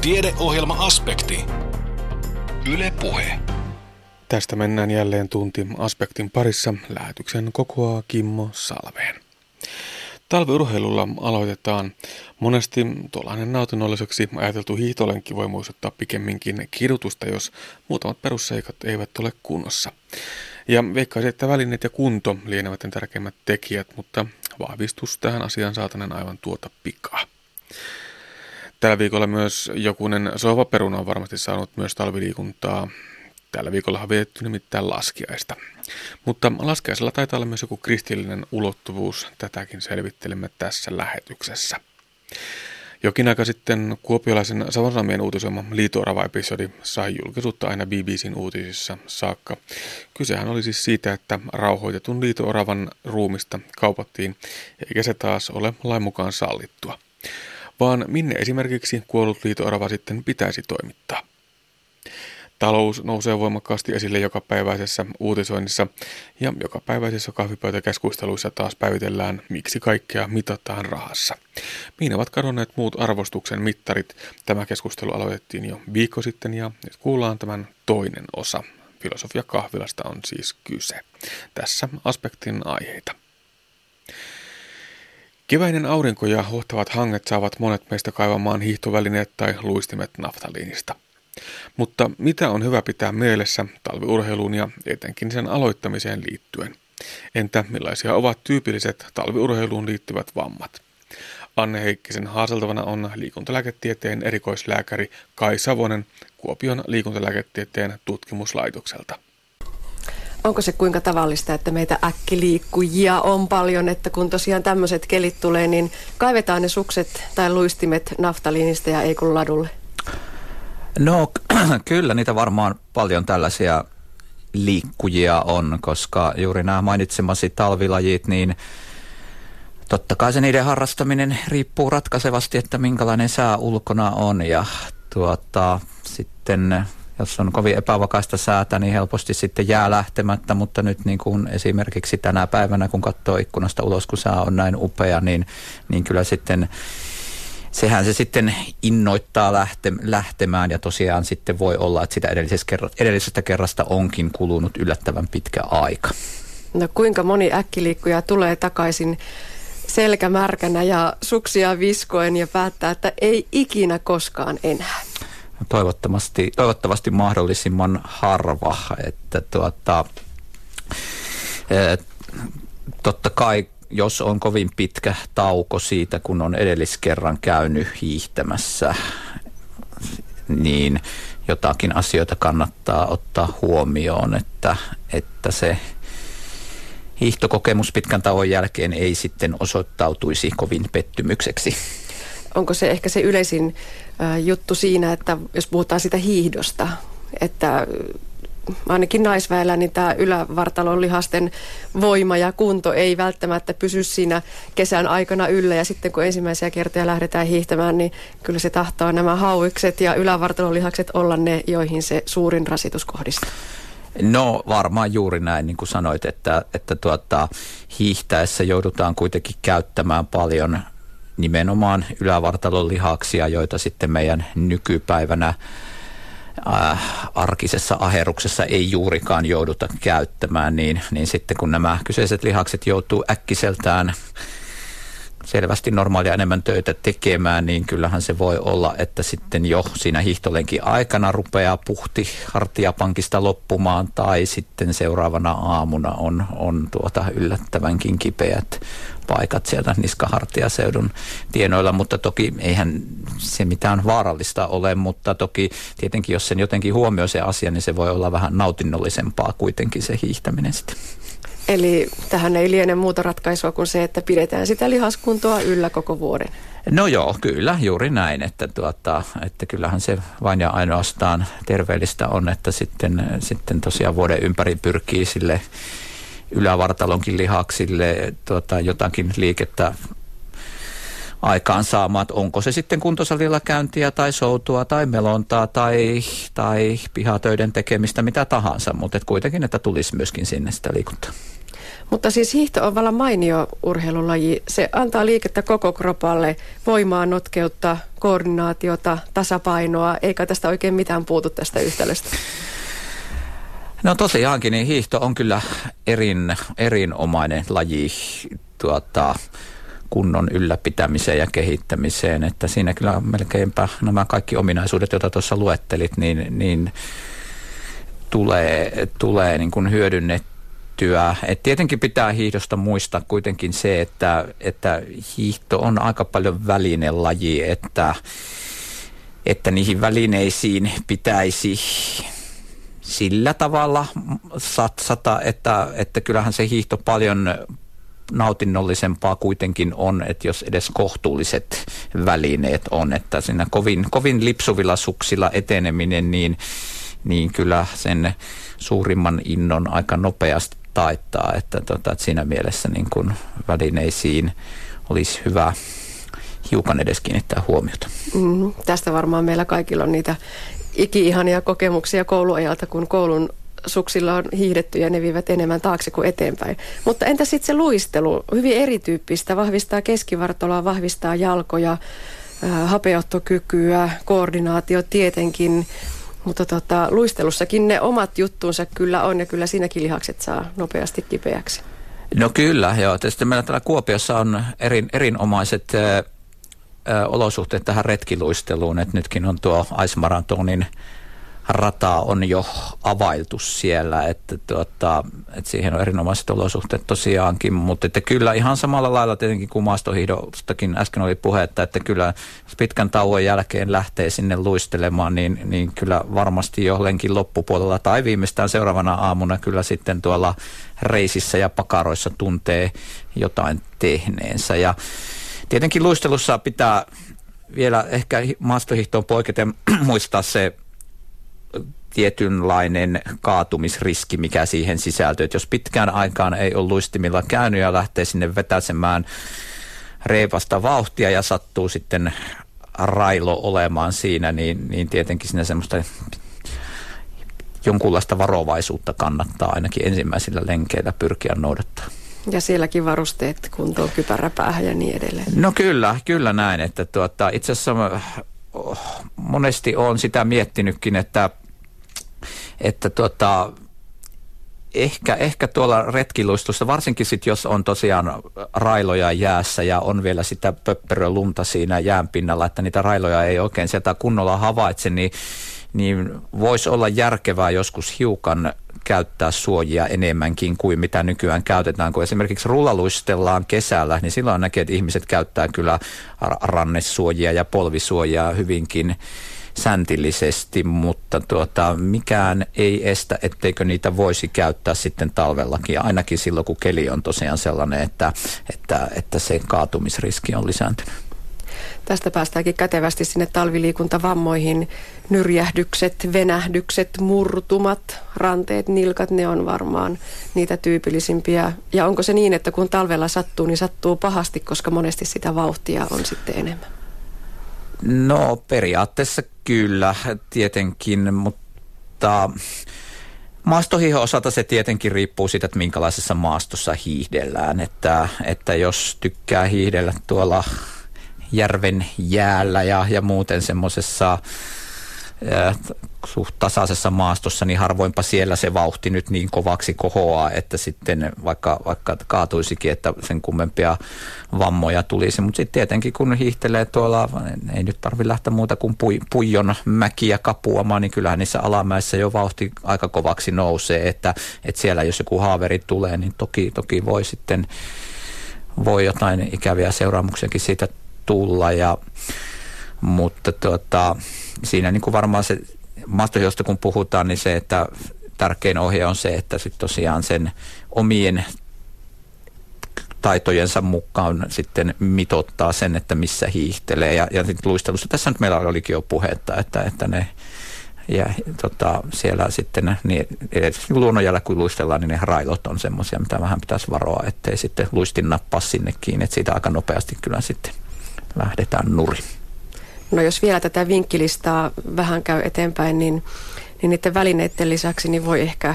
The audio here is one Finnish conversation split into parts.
Tiedeohjelma-aspekti. Yle Puhe. Tästä mennään jälleen tunti aspektin parissa. Lähetyksen kokoaa Kimmo Salveen. Talviurheilulla aloitetaan. Monesti tuollainen nautinnolliseksi ajateltu hiihtolenki voi muistuttaa pikemminkin kirjoitusta, jos muutamat perusseikat eivät ole kunnossa. Ja veikkaisin, että välineet ja kunto lienevät tärkeimmät tekijät, mutta vahvistus tähän asiaan saatanen aivan tuota pikaa. Tällä viikolla myös jokunen sohvaperuna on varmasti saanut myös talviliikuntaa. Tällä viikolla on vietetty nimittäin laskiaista. Mutta laskiaisella taitaa olla myös joku kristillinen ulottuvuus. Tätäkin selvittelemme tässä lähetyksessä. Jokin aika sitten kuopiolaisen Savonsanomien uutisoima liitoorava-episodi sai julkisuutta aina BBCn uutisissa saakka. Kysehän oli siis siitä, että rauhoitetun liitooravan ruumista kaupattiin, eikä se taas ole lain mukaan sallittua vaan minne esimerkiksi kuollut liitoorava sitten pitäisi toimittaa. Talous nousee voimakkaasti esille jokapäiväisessä uutisoinnissa ja jokapäiväisissä kahvipöytäkeskusteluissa taas päivitellään, miksi kaikkea mitataan rahassa. Mihin ovat kadonneet muut arvostuksen mittarit? Tämä keskustelu aloitettiin jo viikko sitten ja nyt kuullaan tämän toinen osa. Filosofia kahvilasta on siis kyse. Tässä aspektin aiheita. Keväinen aurinko ja hohtavat hanget saavat monet meistä kaivamaan hiihtovälineet tai luistimet naftaliinista. Mutta mitä on hyvä pitää mielessä talviurheiluun ja etenkin sen aloittamiseen liittyen? Entä millaisia ovat tyypilliset talviurheiluun liittyvät vammat? Anne Heikkisen haaseltavana on liikuntalääketieteen erikoislääkäri Kai Savonen Kuopion liikuntalääketieteen tutkimuslaitokselta. Onko se kuinka tavallista, että meitä äkkiliikkujia on paljon, että kun tosiaan tämmöiset kelit tulee, niin kaivetaan ne sukset tai luistimet naftaliinista ja ei kun ladulle? No kyllä, niitä varmaan paljon tällaisia liikkujia on, koska juuri nämä mainitsemasi talvilajit, niin totta kai se niiden harrastaminen riippuu ratkaisevasti, että minkälainen sää ulkona on ja tuota, sitten jos on kovin epävakaista säätä, niin helposti sitten jää lähtemättä, mutta nyt niin kuin esimerkiksi tänä päivänä, kun katsoo ikkunasta ulos, kun sää on näin upea, niin, niin kyllä sitten sehän se sitten innoittaa lähte, lähtemään ja tosiaan sitten voi olla, että sitä edellisestä, kerra, edellisestä kerrasta onkin kulunut yllättävän pitkä aika. No kuinka moni äkkiliikkuja tulee takaisin selkämärkänä ja suksia viskoen ja päättää, että ei ikinä koskaan enää? Toivottavasti, toivottavasti mahdollisimman harva. Että tuota, totta kai jos on kovin pitkä tauko siitä, kun on edelliskerran käynyt hiihtämässä, niin jotakin asioita kannattaa ottaa huomioon, että, että se hiihtokokemus pitkän tauon jälkeen ei sitten osoittautuisi kovin pettymykseksi onko se ehkä se yleisin juttu siinä, että jos puhutaan sitä hiihdosta, että ainakin naisväellä niin tämä ylävartalon lihasten voima ja kunto ei välttämättä pysy siinä kesän aikana yllä. Ja sitten kun ensimmäisiä kertoja lähdetään hiihtämään, niin kyllä se tahtoo nämä hauikset ja ylävartalon lihakset olla ne, joihin se suurin rasitus kohdistuu. No varmaan juuri näin, niin kuin sanoit, että, että tuota, hiihtäessä joudutaan kuitenkin käyttämään paljon nimenomaan ylävartalon lihaksia, joita sitten meidän nykypäivänä äh, arkisessa aheruksessa ei juurikaan jouduta käyttämään, niin, niin sitten kun nämä kyseiset lihakset joutuu äkkiseltään selvästi normaalia enemmän töitä tekemään, niin kyllähän se voi olla, että sitten jo siinä hiihtolenkin aikana rupeaa puhti hartiapankista loppumaan tai sitten seuraavana aamuna on, on tuota yllättävänkin kipeät paikat sieltä niskahartiaseudun tienoilla, mutta toki eihän se mitään vaarallista ole, mutta toki tietenkin jos sen jotenkin huomioi se asia, niin se voi olla vähän nautinnollisempaa kuitenkin se hiihtäminen sitten. Eli tähän ei liene muuta ratkaisua kuin se, että pidetään sitä lihaskuntoa yllä koko vuoden. No joo, kyllä, juuri näin, että, tuota, että kyllähän se vain ja ainoastaan terveellistä on, että sitten, sitten tosiaan vuoden ympäri pyrkii sille ylävartalonkin lihaksille tuota, jotakin liikettä aikaan saamaan, onko se sitten kuntosalilla käyntiä tai soutua tai melontaa tai, tai pihatöiden tekemistä, mitä tahansa, mutta et kuitenkin, että tulisi myöskin sinne sitä liikuntaa. Mutta siis hiihto on vallan mainio urheilulaji. Se antaa liikettä koko kropalle, voimaa, notkeutta, koordinaatiota, tasapainoa. Eikä tästä oikein mitään puutu tästä yhtälöstä. No tosiaankin, niin hiihto on kyllä erin, erinomainen laji tuota, kunnon ylläpitämiseen ja kehittämiseen. Että siinä kyllä melkeinpä nämä kaikki ominaisuudet, joita tuossa luettelit, niin, niin tulee, tulee niin kuin hyödynnettyä. Et tietenkin pitää hiihdosta muistaa kuitenkin se, että, että hiihto on aika paljon välinelaji, että, että niihin välineisiin pitäisi sillä tavalla satsata, että, että kyllähän se hiihto paljon nautinnollisempaa kuitenkin on, että jos edes kohtuulliset välineet on, että siinä kovin, kovin lipsuvilla suksilla eteneminen, niin, niin kyllä sen suurimman innon aika nopeasti taittaa, että, tota, että siinä mielessä niin kuin välineisiin olisi hyvä hiukan edes kiinnittää huomiota. Mm, tästä varmaan meillä kaikilla on niitä iki-ihania kokemuksia kouluajalta, kun koulun suksilla on hiihdetty ja ne viivät enemmän taakse kuin eteenpäin. Mutta entä sitten se luistelu? Hyvin erityyppistä. Vahvistaa keskivartaloa, vahvistaa jalkoja, hapeuttokykyä, koordinaatio tietenkin. Mutta tota, luistelussakin ne omat juttuunsa kyllä on ja kyllä siinäkin lihakset saa nopeasti kipeäksi. No kyllä, joo. Tietysti meillä täällä Kuopiossa on erin, erinomaiset ö, ö, olosuhteet tähän retkiluisteluun. Et nytkin on tuo Ice Marathonin rataa on jo availtu siellä, että, tuota, että siihen on erinomaiset olosuhteet tosiaankin, mutta että kyllä ihan samalla lailla tietenkin kuin maastohihdostakin äsken oli puhetta, että kyllä pitkän tauon jälkeen lähtee sinne luistelemaan, niin, niin kyllä varmasti jo lenkin loppupuolella tai viimeistään seuraavana aamuna kyllä sitten tuolla reisissä ja pakaroissa tuntee jotain tehneensä. Ja tietenkin luistelussa pitää vielä ehkä maastohihtoon poiketen muistaa se tietynlainen kaatumisriski, mikä siihen sisältyy. Et jos pitkään aikaan ei ole luistimilla käynyt ja lähtee sinne vetäsemään reipasta vauhtia ja sattuu sitten railo olemaan siinä, niin, niin tietenkin sinne semmoista jonkunlaista varovaisuutta kannattaa ainakin ensimmäisillä lenkeillä pyrkiä noudattaa. Ja sielläkin varusteet kuntoon, kypäräpäähän ja niin edelleen. No kyllä, kyllä näin. Että tuota, itse asiassa oh, monesti olen sitä miettinytkin, että että tota, ehkä, ehkä tuolla retkiluistossa, varsinkin sit jos on tosiaan railoja jäässä ja on vielä sitä pöppöröä lunta siinä jään pinnalla, että niitä railoja ei oikein sieltä kunnolla havaitse, niin, niin voisi olla järkevää joskus hiukan käyttää suojia enemmänkin kuin mitä nykyään käytetään. Kun esimerkiksi rullaluistellaan kesällä, niin silloin näkee, että ihmiset käyttää kyllä rannesuojia ja polvisuojia hyvinkin säntillisesti, mutta tuota, mikään ei estä, etteikö niitä voisi käyttää sitten talvellakin, ainakin silloin kun keli on tosiaan sellainen, että, että, että se kaatumisriski on lisääntynyt. Tästä päästäänkin kätevästi sinne talviliikuntavammoihin. Nyrjähdykset, venähdykset, murtumat, ranteet, nilkat, ne on varmaan niitä tyypillisimpiä. Ja onko se niin, että kun talvella sattuu, niin sattuu pahasti, koska monesti sitä vauhtia on sitten enemmän? No periaatteessa kyllä tietenkin, mutta maastohiihon osalta se tietenkin riippuu siitä, että minkälaisessa maastossa hiihdellään. Että, että jos tykkää hiihdellä tuolla järven jäällä ja, ja muuten semmoisessa suht tasaisessa maastossa, niin harvoinpa siellä se vauhti nyt niin kovaksi kohoaa, että sitten vaikka, vaikka kaatuisikin, että sen kummempia vammoja tulisi. Mutta sitten tietenkin kun hiihtelee tuolla, ei nyt tarvi lähteä muuta kuin pui, puijon mäkiä kapuamaan, niin kyllähän niissä alamäissä jo vauhti aika kovaksi nousee, että, että siellä jos joku haaveri tulee, niin toki, toki voi sitten voi jotain ikäviä seuraamuksiakin siitä tulla ja mutta tuota, siinä niin kuin varmaan se maastohjosta kun puhutaan, niin se, että tärkein ohje on se, että sitten tosiaan sen omien taitojensa mukaan sitten mitottaa sen, että missä hiihtelee. Ja, ja sitten luistelussa, tässä nyt meillä olikin jo puhetta, että, että ne ja tota, siellä sitten niin, luonnonjällä kun luistellaan, niin ne railot on semmoisia, mitä vähän pitäisi varoa, ettei sitten luistin nappaa sinne kiinni, että siitä aika nopeasti kyllä sitten lähdetään nurin. No jos vielä tätä vinkkilistaa vähän käy eteenpäin, niin, niin niiden välineiden lisäksi niin voi ehkä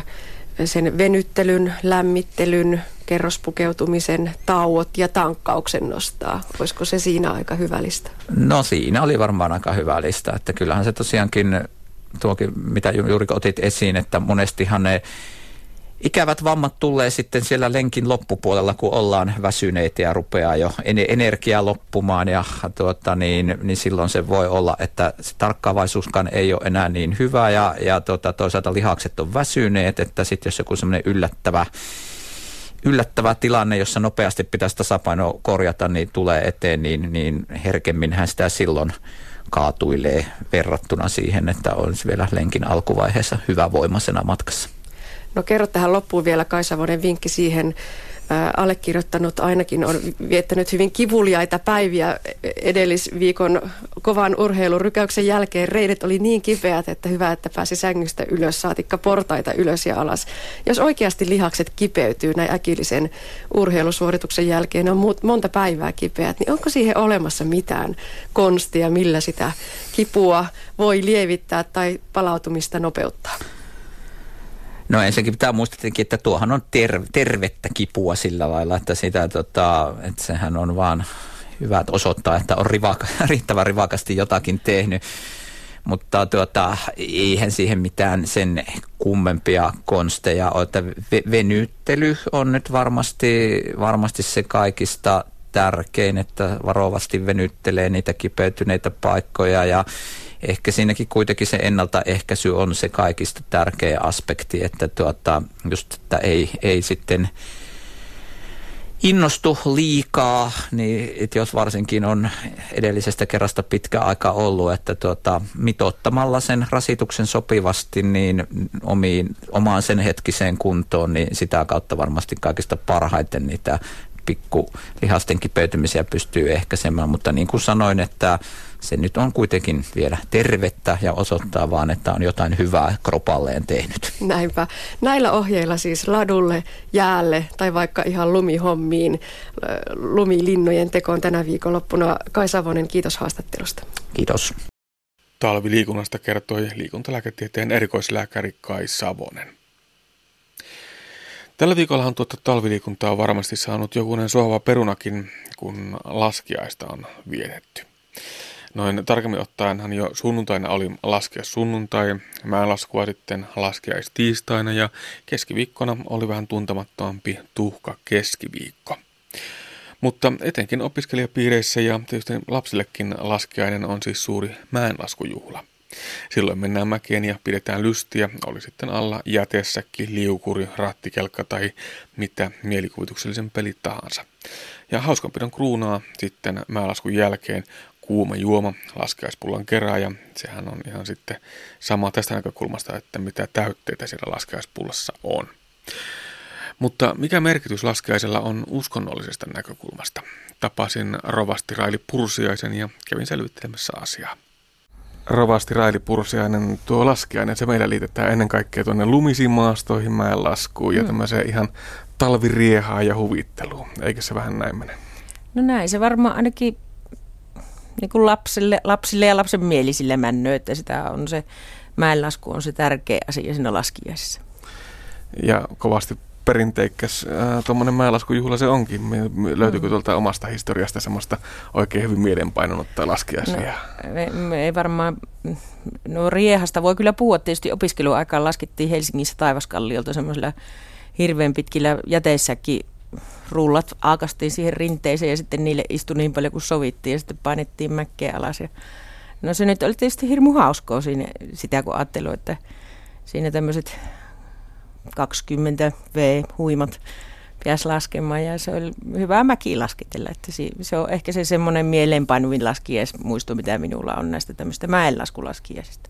sen venyttelyn, lämmittelyn, kerrospukeutumisen, tauot ja tankkauksen nostaa. Olisiko se siinä aika hyvä lista? No siinä oli varmaan aika hyvä lista, että kyllähän se tosiaankin tuokin, mitä juuri otit esiin, että monestihan ne ikävät vammat tulee sitten siellä lenkin loppupuolella, kun ollaan väsyneitä ja rupeaa jo energiaa loppumaan ja tuota, niin, niin silloin se voi olla, että se tarkkaavaisuuskaan ei ole enää niin hyvä ja, ja tuota, toisaalta lihakset on väsyneet, että sitten jos joku semmoinen yllättävä yllättävä tilanne, jossa nopeasti pitäisi tasapaino korjata, niin tulee eteen, niin, niin herkemminhän sitä silloin kaatuilee verrattuna siihen, että olisi vielä lenkin alkuvaiheessa hyvävoimaisena matkassa. No kerro tähän loppuun vielä Kaisavonen vinkki siihen, allekirjoittanut ainakin on viettänyt hyvin kivuliaita päiviä edellisviikon kovan urheilurykäyksen jälkeen. Reidet oli niin kipeät, että hyvä, että pääsi sängystä ylös, saatikka portaita ylös ja alas. Jos oikeasti lihakset kipeytyy näin äkillisen urheilusuorituksen jälkeen, on monta päivää kipeät, niin onko siihen olemassa mitään konstia, millä sitä kipua voi lievittää tai palautumista nopeuttaa? No ensinnäkin pitää muistaa että tuohan on ter- tervettä kipua sillä lailla, että, sitä, tota, että sehän on vaan hyvä että osoittaa, että on rivaka, riittävän rivakasti jotakin tehnyt. Mutta tuota, eihän siihen mitään sen kummempia konsteja ole, että venyttely on nyt varmasti, varmasti se kaikista tärkein, että varovasti venyttelee niitä kipeytyneitä paikkoja. Ja ehkä siinäkin kuitenkin se ennaltaehkäisy on se kaikista tärkeä aspekti, että tuota, just, että ei, ei sitten innostu liikaa, niin että jos varsinkin on edellisestä kerrasta pitkä aika ollut, että tuota, mitottamalla sen rasituksen sopivasti niin omiin, omaan sen hetkiseen kuntoon, niin sitä kautta varmasti kaikista parhaiten niitä pikku lihasten kipeytymisiä pystyy ehkäisemään, mutta niin kuin sanoin, että se nyt on kuitenkin vielä tervettä ja osoittaa vaan, että on jotain hyvää kropalleen tehnyt. Näinpä. Näillä ohjeilla siis ladulle, jäälle tai vaikka ihan lumihommiin, lumilinnojen tekoon tänä viikonloppuna. Kai Savonen, kiitos haastattelusta. Kiitos. Talviliikunnasta kertoi liikuntalääketieteen erikoislääkäri Kai Savonen. Tällä viikollahan tuota talviliikuntaa on varmasti saanut jokunen suova perunakin, kun laskiaista on vietetty. Noin tarkemmin ottaenhan jo sunnuntaina oli laskea sunnuntai, mäenlaskua sitten tiistaina ja keskiviikkona oli vähän tuntemattomampi tuhka keskiviikko. Mutta etenkin opiskelijapiireissä ja tietysti lapsillekin laskiainen on siis suuri mäenlaskujuhla. Silloin mennään mäkeen ja pidetään lystiä, oli sitten alla jätessäkin, liukuri, rattikelkka tai mitä mielikuvituksellisen peli tahansa. Ja hauskanpidon kruunaa sitten määlaskun jälkeen kuuma juoma laskiaispullan kerran ja sehän on ihan sitten sama tästä näkökulmasta, että mitä täytteitä siellä laskiaispullassa on. Mutta mikä merkitys laskiaisella on uskonnollisesta näkökulmasta? Tapasin rovasti Raili Pursiaisen ja kävin selvittelemässä asiaa. Rovasti Raili Pursiainen, tuo laskiainen, se meillä liitetään ennen kaikkea tuonne lumisiin maastoihin, mäenlaskuun ja mm. tämmöiseen ihan talviriehaa ja huvitteluun. Eikö se vähän näin mene? No näin se varmaan ainakin niin kuin lapsille, lapsille ja lapsen mielisille männö, että sitä on se, mäenlasku on se tärkeä asia siinä laskiaisessa. Ja kovasti perinteikäs tuommoinen mäenlaskujuhla se onkin. Löytyykö mm. tuolta omasta historiasta semmoista oikein hyvin mielenpainunutta laskiaisia? No, me, me ei varmaan, no riehasta voi kyllä puhua. Tietysti opiskeluaikaan laskettiin Helsingissä Taivaskalliolta semmoisilla hirveän pitkillä jäteissäkin rullat aakastiin siihen rinteeseen ja sitten niille istui niin paljon kuin sovittiin ja sitten painettiin mäkkeä alas. Ja no se nyt oli tietysti hirmu hauskoa siinä, sitä kun ajattelu, että siinä tämmöiset 20 V-huimat pääsi laskemaan ja se oli hyvä mäki lasketella. Että se on ehkä se semmoinen mieleenpainuvin laskies muisto, mitä minulla on näistä tämmöistä mäenlaskulaskiaisista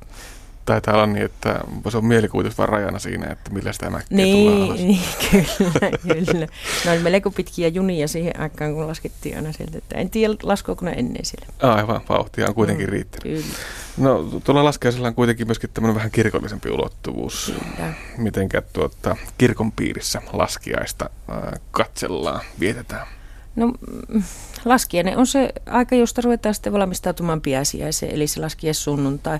taitaa olla niin, että se on mielikuvitus vaan rajana siinä, että millä sitä mäkkiä niin, tullaan alas. Niin, kyllä, kyllä. No oli melko pitkiä junia siihen aikaan, kun laskettiin aina sieltä. Että en tiedä, laskuuko ne ennen siellä. Aivan, vauhtia on kuitenkin mm, riittänyt. Kyllä. No tuolla laskeisella on kuitenkin myöskin tämmöinen vähän kirkollisempi ulottuvuus. Kyllä. Mitenkä tuota, kirkon piirissä laskiaista äh, katsellaan, vietetään? No mm, laskiainen on se aika, josta ruvetaan sitten valmistautumaan piäsiäiseen, eli se laskies sunnuntai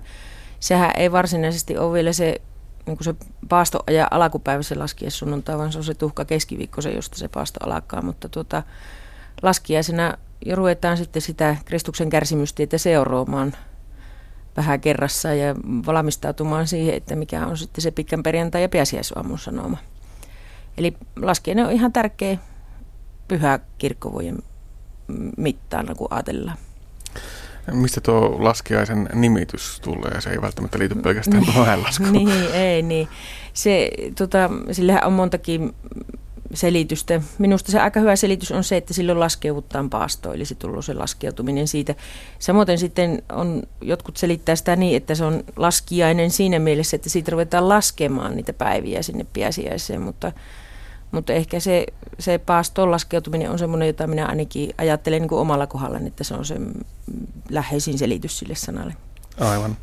sehän ei varsinaisesti ole vielä se niin kuin se paastoaja alkupäivä se laskiaissunnuntai, vaan se on se tuhka keskiviikko se, josta se paasto alkaa. Mutta tuota, laskiaisena jo ruvetaan sitten sitä Kristuksen kärsimystietä seuraamaan vähän kerrassa ja valmistautumaan siihen, että mikä on sitten se pitkän perjantai- ja pääsiäisaamun sanoma. Eli laskiainen on ihan tärkeä pyhä kirkkovuoden mittaan, kun ajatellaan. Mistä tuo laskiaisen nimitys tulee? Se ei välttämättä liity pelkästään niin. laskuun. niin, ei niin. Se, tota, sillähän on montakin selitystä. Minusta se aika hyvä selitys on se, että silloin laskeutaan paasto, eli se tullut se laskeutuminen siitä. Samoin sitten on, jotkut selittää sitä niin, että se on laskiainen siinä mielessä, että siitä ruvetaan laskemaan niitä päiviä sinne piäsiäiseen, mutta mutta ehkä se, se paaston laskeutuminen on semmoinen, jota minä ainakin ajattelen niin kuin omalla kohdalla, että se on se läheisin selitys sille sanalle. Aivan.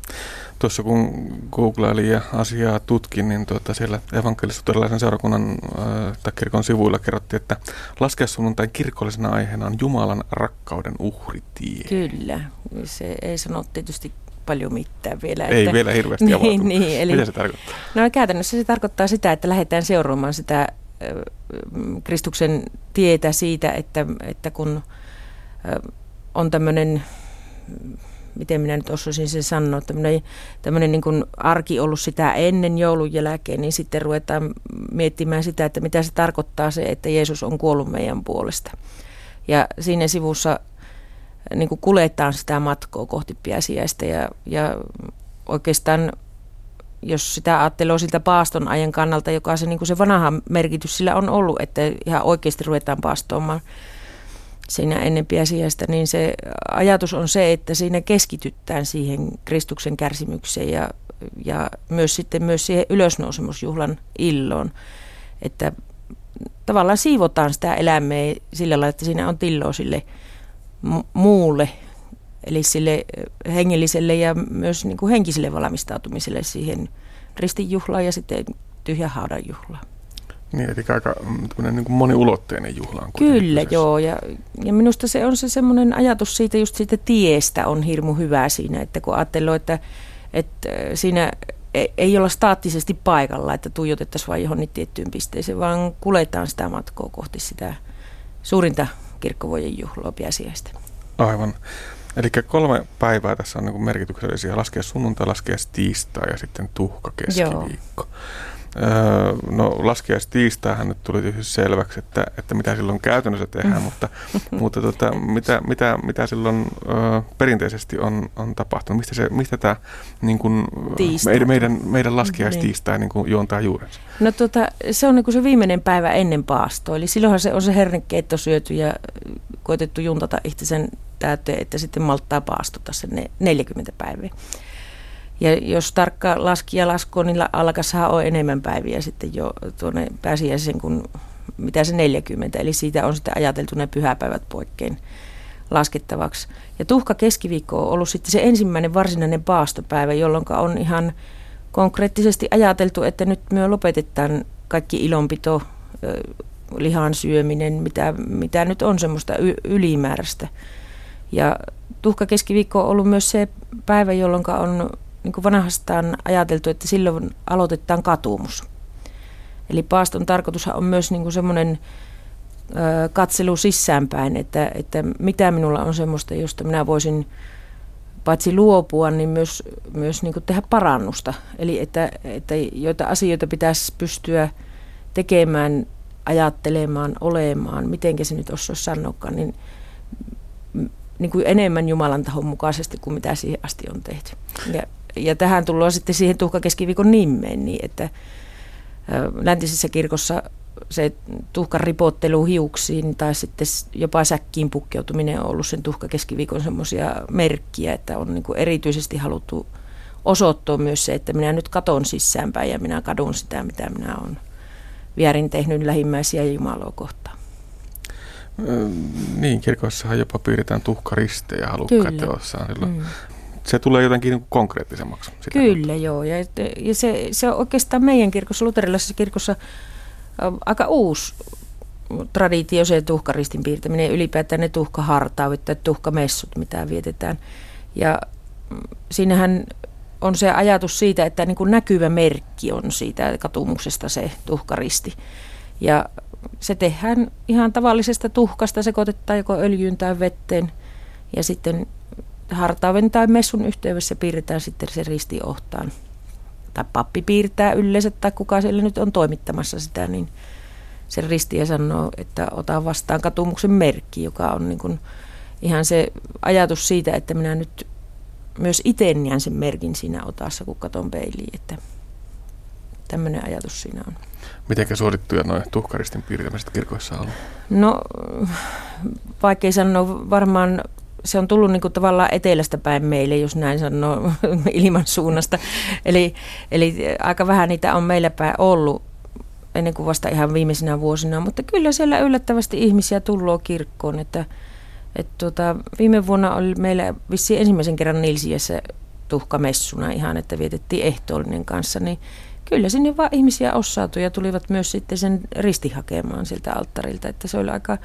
Tuossa kun googlailin ja asiaa tutkin, niin tuota siellä evankelis-luterilaisen seurakunnan äh, tai kirkon sivuilla kerrottiin, että laskeasunnuntain kirkollisena aiheena on Jumalan rakkauden uhritie. Kyllä. Se ei sano tietysti paljon mitään vielä. Ei että, vielä hirveästi niin, niin, eli, Mitä se tarkoittaa? No käytännössä se tarkoittaa sitä, että lähdetään seuraamaan sitä Kristuksen tietä siitä, että, että kun on tämmöinen, miten minä nyt osaisin sen sanoa, tämmöinen, tämmöinen niin kuin arki ollut sitä ennen joulun jälkeen, niin sitten ruvetaan miettimään sitä, että mitä se tarkoittaa se, että Jeesus on kuollut meidän puolesta. Ja siinä sivussa niin kuin kuljetaan sitä matkoa kohti piäsiäistä ja, ja oikeastaan jos sitä ajattelee siltä paaston ajan kannalta, joka se, niin kuin se vanha merkitys sillä on ollut, että ihan oikeasti ruvetaan paastoamaan siinä ennen piäsiäistä, niin se ajatus on se, että siinä keskitytään siihen Kristuksen kärsimykseen ja, ja myös sitten myös siihen ylösnousemusjuhlan illoon, että tavallaan siivotaan sitä elämää sillä lailla, että siinä on tilloa sille muulle Eli sille hengelliselle ja myös niin kuin henkiselle valmistautumiselle siihen ristinjuhlaan ja sitten tyhjä haudan juhlaan. Niin, eli aika mm, niin kuin moniulotteinen juhla on Kyllä, joo. Ja, ja minusta se on se semmoinen ajatus siitä just siitä tiestä on hirmu hyvä siinä, että kun ajattelee, että, että siinä ei olla staattisesti paikalla, että tuijotettaisiin vain johonkin tiettyyn pisteeseen, vaan kuljetaan sitä matkoa kohti sitä suurinta kirkkovojen juhlaa piäsiäistä. Aivan. Eli kolme päivää tässä on niin merkityksellisiä. Laskea sunnuntai, laskea tiistai ja sitten tuhka keskiviikko. Joo. Öö, no laskiaistiistaihan nyt tuli tietysti selväksi, että, että mitä silloin käytännössä tehdään, mm. mutta, mutta tota, mitä, mitä, mitä silloin ö, perinteisesti on, on tapahtunut? Mistä, se, mistä tämä niin kun, meidän, meidän, meidän laskiaistiistai niin. niin juontaa juurensa? No tota, se on niin kuin se viimeinen päivä ennen paastoa, eli silloinhan se on se hernekeitto syöty ja koitettu juntata itse sen täyteen, että sitten malttaa paastota sen 40 päivää. Ja jos tarkka laskija laskoo, niin alkassahan on enemmän päiviä sitten jo tuonne pääsiäisen kuin mitä se 40. Eli siitä on sitten ajateltu ne pyhäpäivät poikkein laskettavaksi. Ja tuhka keskiviikko on ollut sitten se ensimmäinen varsinainen paastopäivä, jolloin on ihan konkreettisesti ajateltu, että nyt me lopetetaan kaikki ilonpito, lihan syöminen, mitä, mitä nyt on semmoista ylimääräistä. Ja tuhka keskiviikko on ollut myös se päivä, jolloin on niin kuin vanhastaan ajateltu, että silloin aloitetaan katumus. Eli paaston tarkoitushan on myös niin kuin semmoinen ö, katselu sisäänpäin, että, että mitä minulla on semmoista, josta minä voisin paitsi luopua, niin myös, myös niin kuin tehdä parannusta. Eli että, että joita asioita pitäisi pystyä tekemään, ajattelemaan, olemaan, miten se nyt osaisi sanoakaan, niin niin kuin enemmän Jumalan tahon mukaisesti kuin mitä siihen asti on tehty. Ja, ja tähän tullaan sitten siihen tuhkakeskiviikon nimeen, niin että läntisessä kirkossa se tuhkan ripottelu hiuksiin tai sitten jopa säkkiin pukkeutuminen on ollut sen tuhkakeskiviikon semmoisia merkkiä, että on niin erityisesti haluttu osoittaa myös se, että minä nyt katon sisäänpäin ja minä kadun sitä, mitä minä olen vierin tehnyt lähimmäisiä ja Jumalaa kohtaan. Niin, kirkossahan jopa piirretään tuhkaristejä halukkaat Mm. Se tulee jotenkin niin konkreettisemmaksi. Kyllä, kautta. joo. Ja, ja se, se on oikeastaan meidän kirkossa, luterilaisessa kirkossa, aika uusi traditio se tuhkaristin piirtäminen, ylipäätään ne tuhkahartaavit tai tuhkamessut, mitä vietetään. Ja mm, siinähän on se ajatus siitä, että niin kuin näkyvä merkki on siitä katumuksesta se tuhkaristi. Ja se tehdään ihan tavallisesta tuhkasta, sekoitetaan joko öljyyn tai vetteen ja sitten hartaaven tai messun yhteydessä piirretään sitten se risti ohtaan. Tai pappi piirtää yleensä tai kuka siellä nyt on toimittamassa sitä, niin se risti ja sanoo, että ota vastaan katumuksen merkki, joka on niin kuin ihan se ajatus siitä, että minä nyt myös itse näen sen merkin siinä otassa, kun katon peiliin, että tämmöinen ajatus siinä on. Miten suorittuja noin tuhkaristin piirtämiset kirkoissa on? No, vaikkei sanoa, varmaan se on tullut niin kuin tavallaan etelästä päin meille, jos näin sanoo, ilman suunnasta. Eli, eli aika vähän niitä on meillä päin ollut ennen kuin vasta ihan viimeisinä vuosina, mutta kyllä siellä yllättävästi ihmisiä tullut kirkkoon, että, että tuota, viime vuonna oli meillä vissiin ensimmäisen kerran Nilsiässä tuhkamessuna ihan, että vietettiin ehtoollinen kanssa, niin kyllä sinne vaan ihmisiä ossautui ja tulivat myös sitten sen risti hakemaan siltä alttarilta, että se oli aika,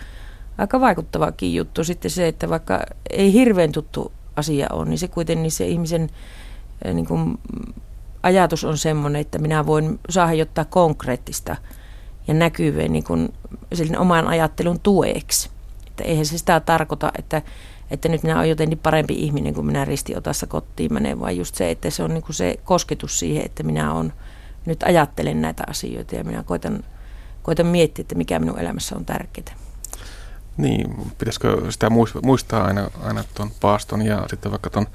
aika vaikuttavakin juttu sitten se, että vaikka ei hirveän tuttu asia on, niin se kuitenkin se ihmisen eh, niin kuin, ajatus on semmoinen, että minä voin saada jotain konkreettista ja näkyvää niin kuin oman ajattelun tueksi. Että eihän se sitä tarkoita, että, että nyt minä olen jotenkin parempi ihminen, kun minä ristiotassa kotiin menen, vaan just se, että se on niin kuin se kosketus siihen, että minä on, nyt ajattelen näitä asioita ja minä koitan, koitan miettiä, että mikä minun elämässä on tärkeää. Niin, pitäisikö sitä muistaa aina, aina tuon paaston ja sitten vaikka tuon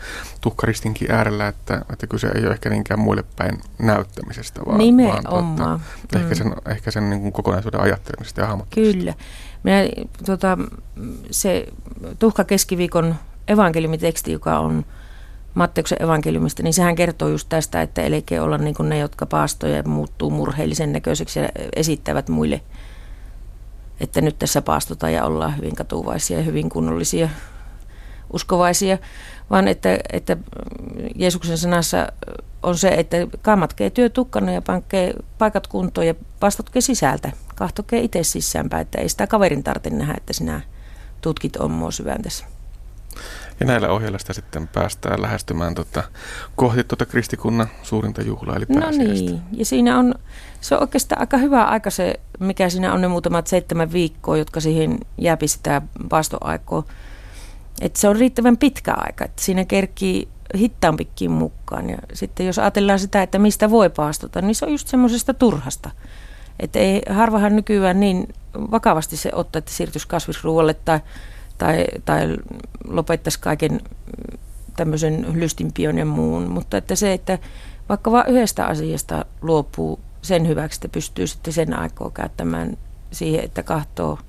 tuhkaristinkin äärellä, että, että kyse ei ole ehkä niinkään muille päin näyttämisestä, vaan, Nimenomaan. vaan tuota, mm. ehkä sen, ehkä sen niin kuin kokonaisuuden ajattelemisesta ja hahmottamisesta. Kyllä. Minä, tota, se tuhka keskiviikon evankeliumiteksti, joka on Matteuksen evankeliumista, niin sehän kertoo just tästä, että elkeä olla niin kuin ne, jotka paastoja muuttuu murheellisen näköiseksi ja esittävät muille – että nyt tässä paastotaan ja ollaan hyvin katuvaisia ja hyvin kunnollisia uskovaisia, vaan että, että Jeesuksen sanassa on se, että kammatkee työ tukkana ja pankkee paikat kuntoon ja paastotkee sisältä. Kahtokee itse sisäänpäin, että ei sitä kaverin tarvitse nähdä, että sinä tutkit ommoa syväntässä. Ja näillä ohjeilla sitä sitten päästään lähestymään tota, kohti tuota kristikunnan suurinta juhlaa, eli No niin, ja siinä on, se on oikeastaan aika hyvä aika se, mikä siinä on ne muutamat seitsemän viikkoa, jotka siihen jääpi sitä paastoaikoa. Että se on riittävän pitkä aika, että siinä kerkii hittaampikin mukaan. Ja sitten jos ajatellaan sitä, että mistä voi paastota, niin se on just semmoisesta turhasta. Että ei harvahan nykyään niin vakavasti se ottaa, että siirtyisi kasvisruualle tai tai, tai lopettaisi kaiken tämmöisen lystinpion ja muun. Mutta että se, että vaikka vain yhdestä asiasta luopuu sen hyväksi, että pystyy sitten sen aikaa käyttämään siihen, että kahtoo,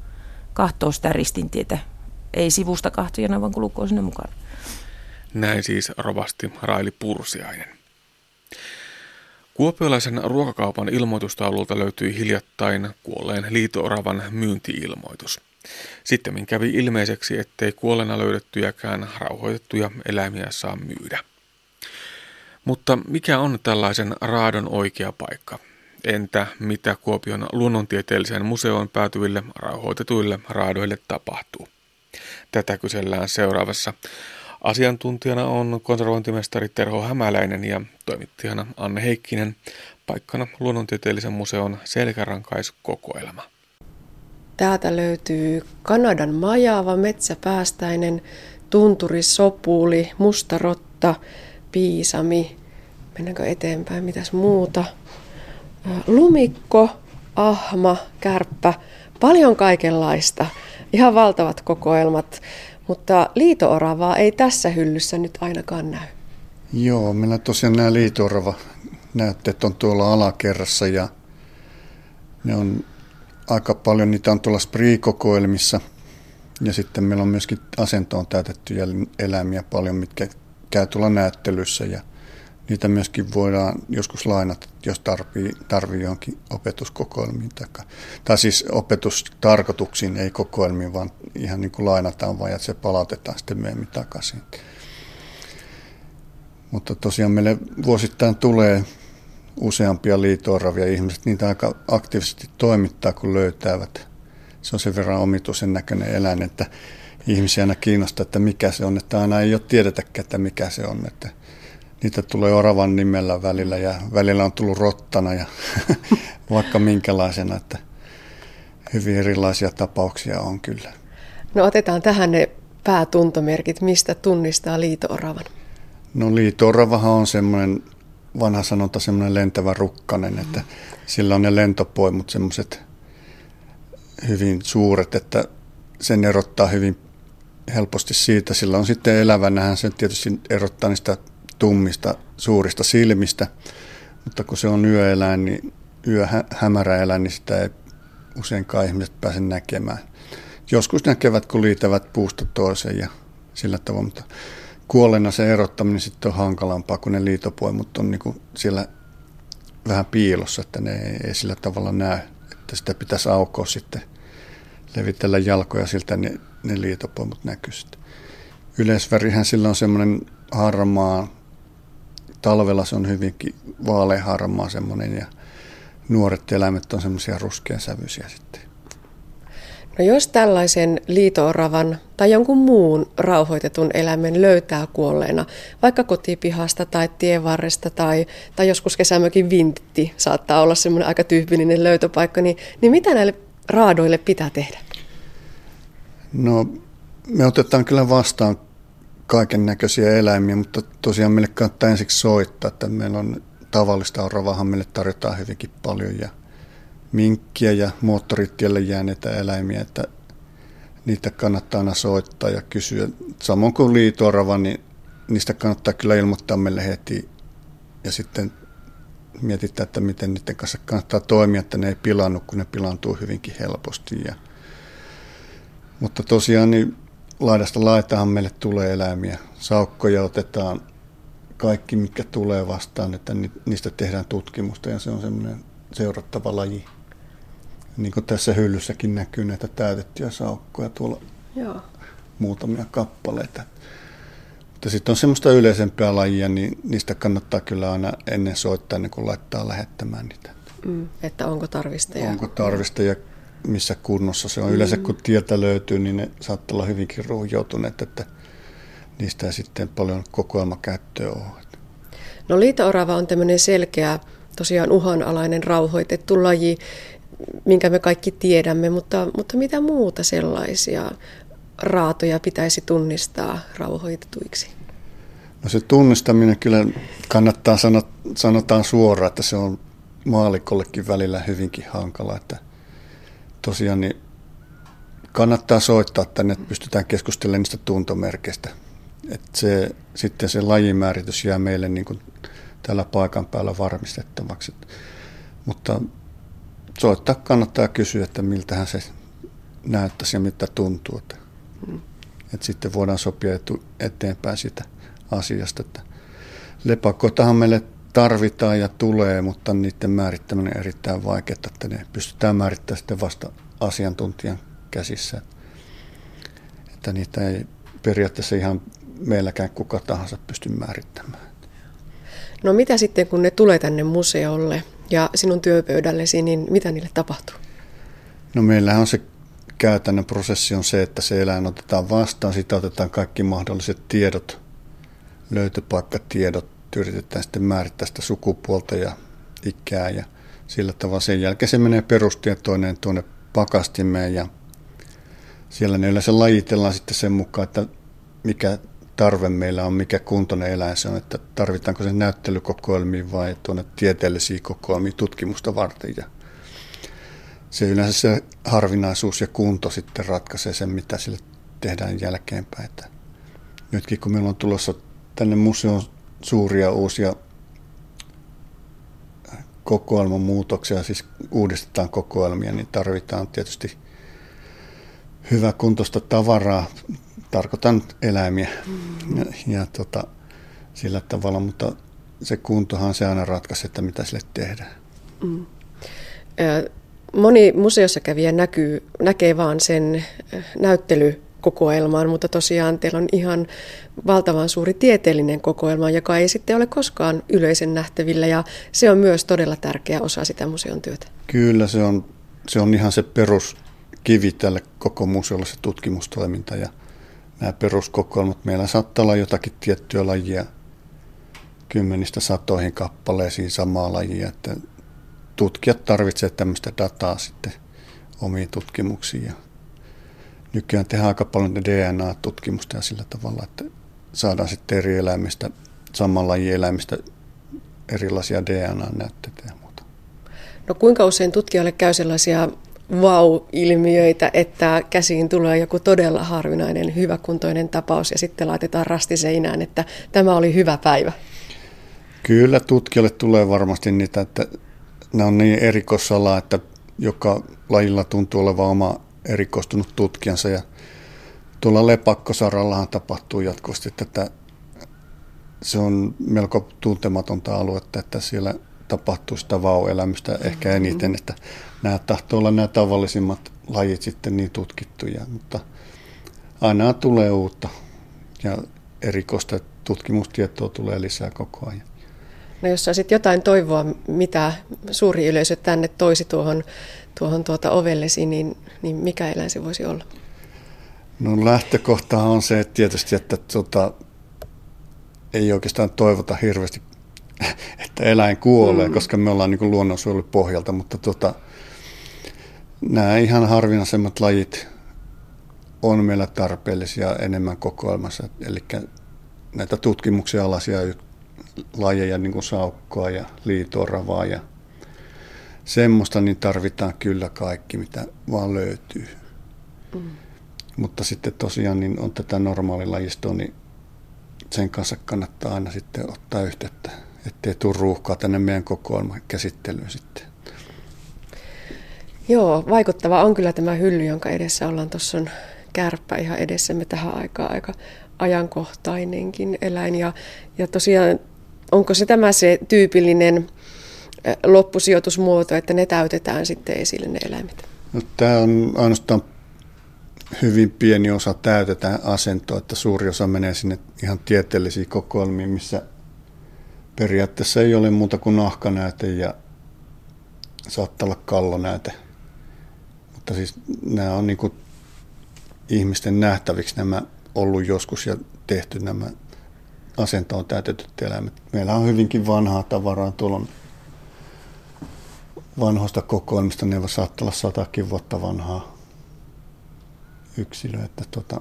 kahtoo sitä ristintietä. Ei sivusta kahtojana, vaan kulkoo sinne mukaan. Näin siis rovasti Raili Pursiainen. Kuopiolaisen ruokakaupan ilmoitustaululta löytyi hiljattain kuolleen liitooravan myyntiilmoitus. Sitten kävi ilmeiseksi, ettei kuolena löydettyjäkään rauhoitettuja eläimiä saa myydä. Mutta mikä on tällaisen raadon oikea paikka? Entä mitä Kuopion luonnontieteelliseen museoon päätyville rauhoitetuille raadoille tapahtuu? Tätä kysellään seuraavassa. Asiantuntijana on konservointimestari Terho Hämäläinen ja toimittajana Anne Heikkinen, paikkana luonnontieteellisen museon selkärankaiskokoelma. Täältä löytyy Kanadan majaava, metsäpäästäinen, tunturi, sopuuli, mustarotta, piisami. Mennäänkö eteenpäin? Mitäs muuta? Lumikko, ahma, kärppä, paljon kaikenlaista. Ihan valtavat kokoelmat, mutta liitooravaa ei tässä hyllyssä nyt ainakaan näy. Joo, minä tosiaan nämä liitoorava näytteet on tuolla alakerrassa ja ne on aika paljon niitä on tuolla spree-kokoelmissa. Ja sitten meillä on myöskin asentoon täytettyjä eläimiä paljon, mitkä käy tuolla näyttelyssä ja niitä myöskin voidaan joskus lainata, jos tarvii, tarvii johonkin opetuskokoelmiin. Tai, tai siis opetustarkoituksiin, ei kokoelmiin, vaan ihan niin kuin lainataan vaan ja se palautetaan sitten myöhemmin takaisin. Mutta tosiaan meille vuosittain tulee useampia liitooravia ihmiset niitä aika aktiivisesti toimittaa, kun löytävät. Se on sen verran omituisen näköinen eläin, että ihmisiä aina kiinnostaa, että mikä se on, että aina ei ole tiedetäkään, että mikä se on. Että niitä tulee oravan nimellä välillä ja välillä on tullut rottana ja vaikka minkälaisena, että hyvin erilaisia tapauksia on kyllä. No otetaan tähän ne päätuntomerkit, mistä tunnistaa liito-oravan? No liito-oravahan on semmoinen vanha sanonta, semmoinen lentävä rukkanen, että sillä on ne lentopoimut semmoiset hyvin suuret, että sen erottaa hyvin helposti siitä. Sillä on sitten elävänähän se tietysti erottaa niistä tummista suurista silmistä, mutta kun se on yöeläin, niin yö hämärä eläin, niin sitä ei useinkaan ihmiset pääse näkemään. Joskus näkevät, kun liitävät puusta toiseen ja sillä tavoin, mutta kuolleena se erottaminen sitten on hankalampaa, kun ne liitopoimut on niin siellä vähän piilossa, että ne ei sillä tavalla näy, että sitä pitäisi aukoa sitten levitellä jalkoja siltä, ne, ne liitopoimut näkyy sitten. Yleisvärihän sillä on semmoinen harmaa, talvella se on hyvinkin vaaleaharmaa semmoinen ja nuoret eläimet on semmoisia ruskeansävyisiä sitten. No jos tällaisen liitooravan tai jonkun muun rauhoitetun eläimen löytää kuolleena, vaikka kotipihasta tai tievarresta tai, tai joskus kesämökin vintti saattaa olla semmoinen aika tyypillinen löytöpaikka, niin, niin mitä näille raadoille pitää tehdä? No me otetaan kyllä vastaan kaiken näköisiä eläimiä, mutta tosiaan meille kannattaa ensiksi soittaa, että meillä on tavallista oravahan meille tarjotaan hyvinkin paljon ja minkkiä ja moottoritielle jääneitä eläimiä, että niitä kannattaa aina soittaa ja kysyä. Samoin kuin liitoorava, niin niistä kannattaa kyllä ilmoittaa meille heti ja sitten mietitään, että miten niiden kanssa kannattaa toimia, että ne ei pilannu, kun ne pilantuu hyvinkin helposti. Ja, mutta tosiaan niin laidasta laitahan meille tulee eläimiä. Saukkoja otetaan kaikki, mitkä tulee vastaan, että niistä tehdään tutkimusta ja se on semmoinen seurattava laji. Niin kuin tässä hyllyssäkin näkyy näitä täytettyjä saukkoja tuolla Joo. muutamia kappaleita. Mutta sitten on semmoista yleisempää lajia, niin niistä kannattaa kyllä aina ennen soittaa, ennen kuin laittaa lähettämään niitä. Mm, että onko tarvista ja... Onko tarvista ja missä kunnossa se on. Mm. Yleensä kun tieltä löytyy, niin ne saattaa olla hyvinkin ruuhjoutuneet, että niistä ei sitten paljon kokoelmakäyttöä ole. No liito-orava on tämmöinen selkeä, tosiaan uhanalainen rauhoitettu laji, minkä me kaikki tiedämme, mutta, mutta mitä muuta sellaisia raatoja pitäisi tunnistaa rauhoitetuiksi? No se tunnistaminen kyllä kannattaa sanoa, sanotaan suoraan, että se on maalikollekin välillä hyvinkin hankala, että tosiaan niin kannattaa soittaa tänne, että pystytään keskustelemaan niistä tuntomerkeistä. Että se, sitten se lajimääritys jää meille niin kuin täällä paikan päällä varmistettavaksi. Mutta soittaa kannattaa kysyä, että miltähän se näyttäisi ja mitä tuntuu. Että, mm. että sitten voidaan sopia eteenpäin sitä asiasta. Että lepakoitahan meille tarvitaan ja tulee, mutta niiden määrittäminen on erittäin vaikeaa, että ne pystytään määrittämään sitten vasta asiantuntijan käsissä. Että niitä ei periaatteessa ihan meilläkään kuka tahansa pysty määrittämään. No mitä sitten, kun ne tulee tänne museolle ja sinun työpöydällesi, niin mitä niille tapahtuu? No meillähän on se käytännön prosessi on se, että se eläin otetaan vastaan, sitä otetaan kaikki mahdolliset tiedot, löytöpaikkatiedot, yritetään sitten määrittää sitä sukupuolta ja ikää ja sillä tavalla sen jälkeen se menee perustietoineen tuonne pakastimeen ja siellä ne yleensä lajitellaan sitten sen mukaan, että mikä tarve meillä on, mikä kuntoinen eläin se on, että tarvitaanko se näyttelykokoelmiin vai tuonne tieteellisiä kokoelmiin tutkimusta varten. Ja se yleensä se harvinaisuus ja kunto sitten ratkaisee sen, mitä sille tehdään jälkeenpäin. Että nytkin kun meillä on tulossa tänne museon suuria uusia kokoelman muutoksia, siis uudistetaan kokoelmia, niin tarvitaan tietysti hyvä kuntoista tavaraa, tarkoitan eläimiä mm. ja, ja tota, sillä tavalla, mutta se kuntohan se aina ratkaisee, että mitä sille tehdään. Mm. Moni museossa kävijä näkyy, näkee vaan sen näyttelykokoelman, mutta tosiaan teillä on ihan valtavan suuri tieteellinen kokoelma, joka ei sitten ole koskaan yleisen nähtävillä ja se on myös todella tärkeä osa sitä museon työtä. Kyllä, se on, se on ihan se peruskivi tälle koko museolle se tutkimustoiminta ja nämä peruskokoelmat. Meillä saattaa olla jotakin tiettyä lajia kymmenistä satoihin kappaleisiin samaa lajia, että tutkijat tarvitsevat tämmöistä dataa sitten omiin tutkimuksiin. Ja nykyään tehdään aika paljon DNA-tutkimusta ja sillä tavalla, että saadaan sitten eri eläimistä, saman lajin eläimistä erilaisia DNA-näytteitä ja muuta. No kuinka usein tutkijalle käy sellaisia vau-ilmiöitä, että käsiin tulee joku todella harvinainen, hyväkuntoinen tapaus ja sitten laitetaan rasti seinään, että tämä oli hyvä päivä? Kyllä tutkijalle tulee varmasti niitä, että nämä on niin erikoisala, että joka lajilla tuntuu olevan oma erikoistunut tutkijansa ja tuolla lepakkosarallahan tapahtuu jatkuvasti tätä, se on melko tuntematonta aluetta, että siellä tapahtuu sitä vau-elämystä ehkä mm-hmm. eniten, että nämä tahtoo olla nämä tavallisimmat lajit sitten niin tutkittuja, mutta aina tulee uutta ja erikoista tutkimustietoa tulee lisää koko ajan. No jos saisit jotain toivoa, mitä suuri yleisö tänne toisi tuohon, tuohon tuota ovellesi, niin, niin mikä eläin se voisi olla? No lähtökohta on se että tietysti, että tuota, ei oikeastaan toivota hirveästi, että eläin kuolee, mm. koska me ollaan niin luonnonsuojelun pohjalta, mutta tuota, nämä ihan harvinaisemmat lajit on meillä tarpeellisia enemmän kokoelmassa. Eli näitä tutkimuksia alaisia lajeja, niin kuin saukkoa ja liitoravaa ja semmoista, niin tarvitaan kyllä kaikki, mitä vaan löytyy. Mm. Mutta sitten tosiaan niin on tätä normaalilajistoa, niin sen kanssa kannattaa aina sitten ottaa yhteyttä, ettei tule ruuhkaa tänne meidän kokoelman käsittelyyn sitten. Joo, vaikuttava on kyllä tämä hylly, jonka edessä ollaan. Tuossa on kärppä ihan edessämme tähän aikaan aika ajankohtainenkin eläin. Ja, ja tosiaan, onko se tämä se tyypillinen loppusijoitusmuoto, että ne täytetään sitten esille ne eläimet? No, tämä on ainoastaan hyvin pieni osa täytetään asentoa, että suuri osa menee sinne ihan tieteellisiin kokoelmiin, missä periaatteessa ei ole muuta kuin nahkanäyte ja saattaa olla kallonäyte. Mutta siis nämä on niin ihmisten nähtäviksi nämä ollut joskus ja tehty nämä asentoon täytetyt eläimet. Meillä on hyvinkin vanhaa tavaraa. Tuolla on vanhoista kokoelmista, ne saattaa olla satakin vuotta vanhaa yksilö, että tota,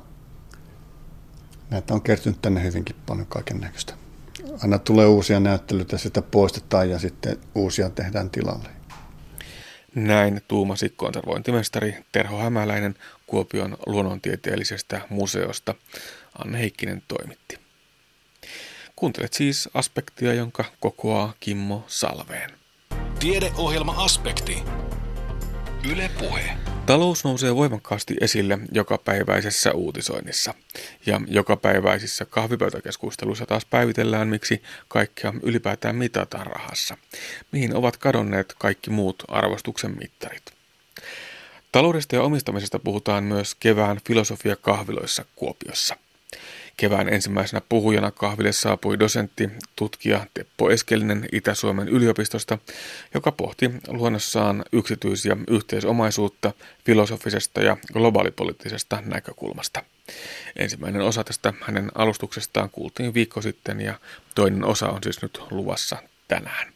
näitä on kertynyt tänne hyvinkin paljon kaiken näköistä. Aina tulee uusia näyttelyitä, sitä poistetaan ja sitten uusia tehdään tilalle. Näin tuumasi konservointimestari Terho Hämäläinen Kuopion luonnontieteellisestä museosta. Anne Heikkinen toimitti. Kuuntelet siis aspektia, jonka kokoaa Kimmo Salveen. Tiedeohjelma Aspekti. Yle Puhe. Talous nousee voimakkaasti esille jokapäiväisessä uutisoinnissa. Ja jokapäiväisissä kahvipöytäkeskusteluissa taas päivitellään, miksi kaikkea ylipäätään mitataan rahassa. Mihin ovat kadonneet kaikki muut arvostuksen mittarit. Taloudesta ja omistamisesta puhutaan myös kevään filosofia kahviloissa Kuopiossa. Kevään ensimmäisenä puhujana kahville saapui dosentti, tutkija Teppo Eskelinen Itä-Suomen yliopistosta, joka pohti luonnossaan yksityis- ja yhteisomaisuutta filosofisesta ja globaalipoliittisesta näkökulmasta. Ensimmäinen osa tästä hänen alustuksestaan kuultiin viikko sitten ja toinen osa on siis nyt luvassa tänään.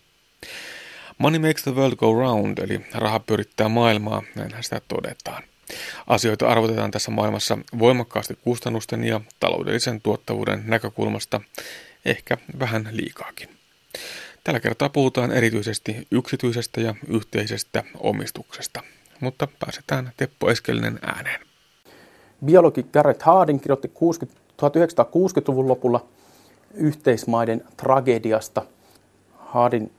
Money makes the world go round, eli raha pyrittää maailmaa, näinhän sitä todetaan. Asioita arvotetaan tässä maailmassa voimakkaasti kustannusten ja taloudellisen tuottavuuden näkökulmasta, ehkä vähän liikaakin. Tällä kertaa puhutaan erityisesti yksityisestä ja yhteisestä omistuksesta, mutta pääsetään Teppo Eskelinen ääneen. Biologi Garrett Hardin kirjoitti 1960-luvun lopulla yhteismaiden tragediasta. Hardin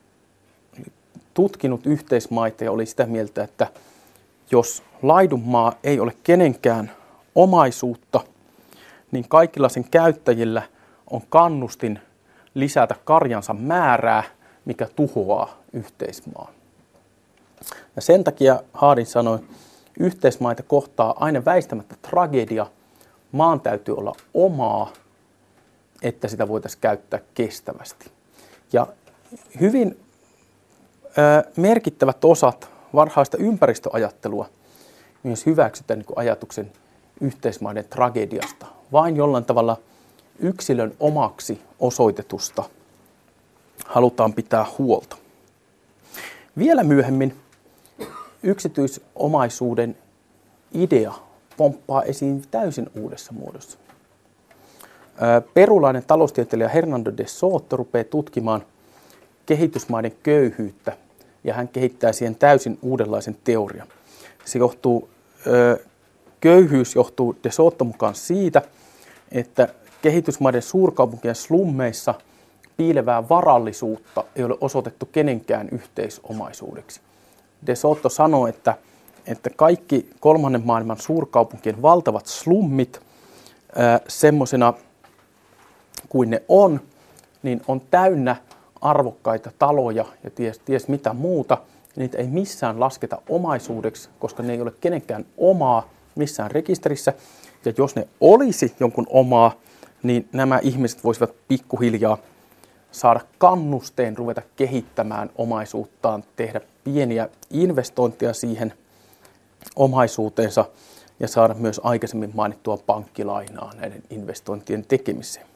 tutkinut yhteismaita ja oli sitä mieltä, että jos laidunmaa ei ole kenenkään omaisuutta, niin kaikilla sen käyttäjillä on kannustin lisätä karjansa määrää, mikä tuhoaa yhteismaa. Ja sen takia Haadin sanoi, yhteismaita kohtaa aina väistämättä tragedia. Maan täytyy olla omaa, että sitä voitaisiin käyttää kestävästi. Ja hyvin ö, merkittävät osat varhaista ympäristöajattelua myös hyväksytä niin ajatuksen yhteismaiden tragediasta, vain jollain tavalla yksilön omaksi osoitetusta halutaan pitää huolta. Vielä myöhemmin yksityisomaisuuden idea pomppaa esiin täysin uudessa muodossa. Perulainen taloustieteilijä Hernando de Soto rupeaa tutkimaan kehitysmaiden köyhyyttä ja hän kehittää siihen täysin uudenlaisen teorian. Se johtuu, köyhyys johtuu de Soto mukaan siitä, että kehitysmaiden suurkaupunkien slummeissa piilevää varallisuutta ei ole osoitettu kenenkään yhteisomaisuudeksi. De Soto sanoo, että, että kaikki kolmannen maailman suurkaupunkien valtavat slummit semmoisena kuin ne on, niin on täynnä arvokkaita taloja ja ties, ties mitä muuta. Niitä ei missään lasketa omaisuudeksi, koska ne ei ole kenenkään omaa missään rekisterissä. Ja jos ne olisi jonkun omaa, niin nämä ihmiset voisivat pikkuhiljaa saada kannusteen ruveta kehittämään omaisuuttaan, tehdä pieniä investointeja siihen omaisuuteensa ja saada myös aikaisemmin mainittua pankkilainaa näiden investointien tekemiseen.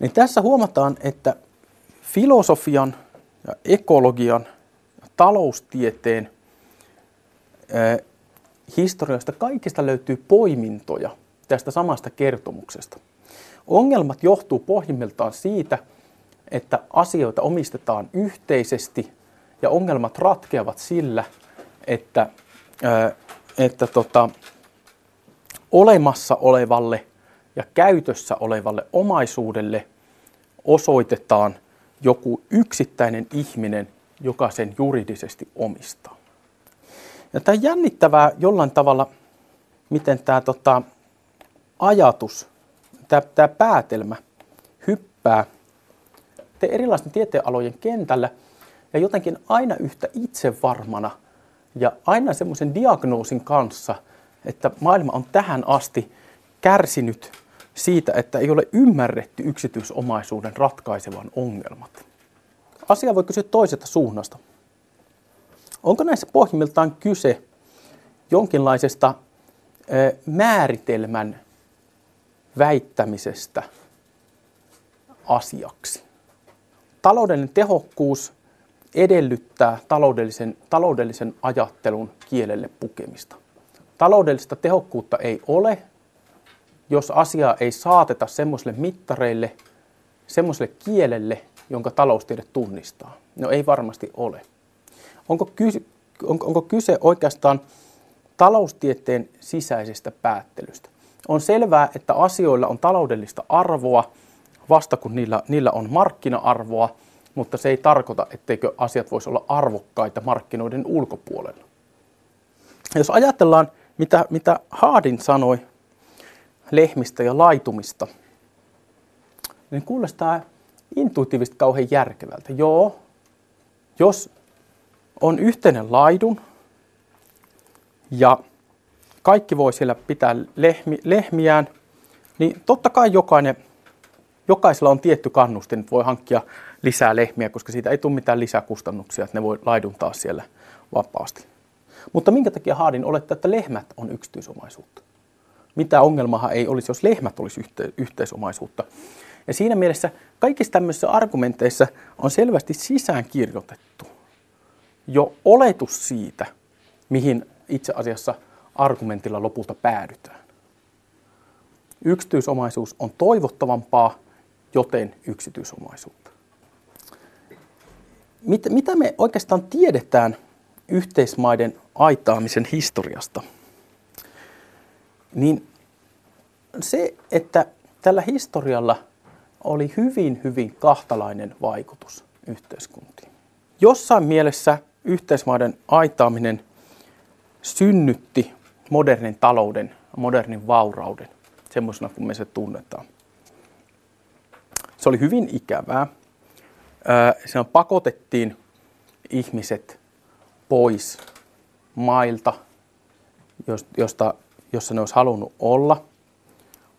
Niin tässä huomataan, että filosofian ja ekologian ja taloustieteen historiasta kaikista löytyy poimintoja tästä samasta kertomuksesta. Ongelmat johtuu pohjimmiltaan siitä, että asioita omistetaan yhteisesti ja ongelmat ratkeavat sillä, että, että tota, olemassa olevalle ja käytössä olevalle omaisuudelle osoitetaan joku yksittäinen ihminen, joka sen juridisesti omistaa. Ja tämä on jännittävää jollain tavalla, miten tämä tota, ajatus, tämä, tämä päätelmä hyppää te erilaisten tieteenalojen kentällä ja jotenkin aina yhtä itsevarmana ja aina semmoisen diagnoosin kanssa, että maailma on tähän asti kärsinyt siitä, että ei ole ymmärretty yksityisomaisuuden ratkaisevan ongelmat. Asia voi kysyä toisesta suunnasta. Onko näissä pohjimmiltaan kyse jonkinlaisesta määritelmän väittämisestä asiaksi? Taloudellinen tehokkuus edellyttää taloudellisen, taloudellisen ajattelun kielelle pukemista. Taloudellista tehokkuutta ei ole, jos asiaa ei saateta semmoisille mittareille, semmoiselle kielelle, jonka taloustiede tunnistaa? No ei varmasti ole. Onko kyse, onko, onko kyse oikeastaan taloustieteen sisäisestä päättelystä? On selvää, että asioilla on taloudellista arvoa vasta kun niillä, niillä on markkina-arvoa, mutta se ei tarkoita, etteikö asiat voisi olla arvokkaita markkinoiden ulkopuolella. Jos ajatellaan, mitä, mitä Haadin sanoi lehmistä ja laitumista, niin kuulostaa intuitiivisesti kauhean järkevältä. Joo, jos on yhteinen laidun ja kaikki voi siellä pitää lehmi, lehmiään, niin totta kai jokainen, jokaisella on tietty kannustin, että voi hankkia lisää lehmiä, koska siitä ei tule mitään lisäkustannuksia, että ne voi laiduntaa siellä vapaasti. Mutta minkä takia Haadin olettaa, että lehmät on yksityisomaisuutta? Mitä ongelmaa ei olisi, jos lehmät olisi yhte, yhteisomaisuutta. Ja siinä mielessä kaikissa tämmöisissä argumenteissa on selvästi sisään kirjoitettu jo oletus siitä, mihin itse asiassa argumentilla lopulta päädytään. Yksityisomaisuus on toivottavampaa, joten yksityisomaisuutta. Mit, mitä me oikeastaan tiedetään yhteismaiden aitaamisen historiasta? Niin se, että tällä historialla oli hyvin, hyvin kahtalainen vaikutus yhteiskuntiin. Jossain mielessä yhteismaiden aitaaminen synnytti modernin talouden, modernin vaurauden, semmoisena kuin me se tunnetaan. Se oli hyvin ikävää. Se pakotettiin ihmiset pois mailta, josta, jossa ne olisi halunnut olla –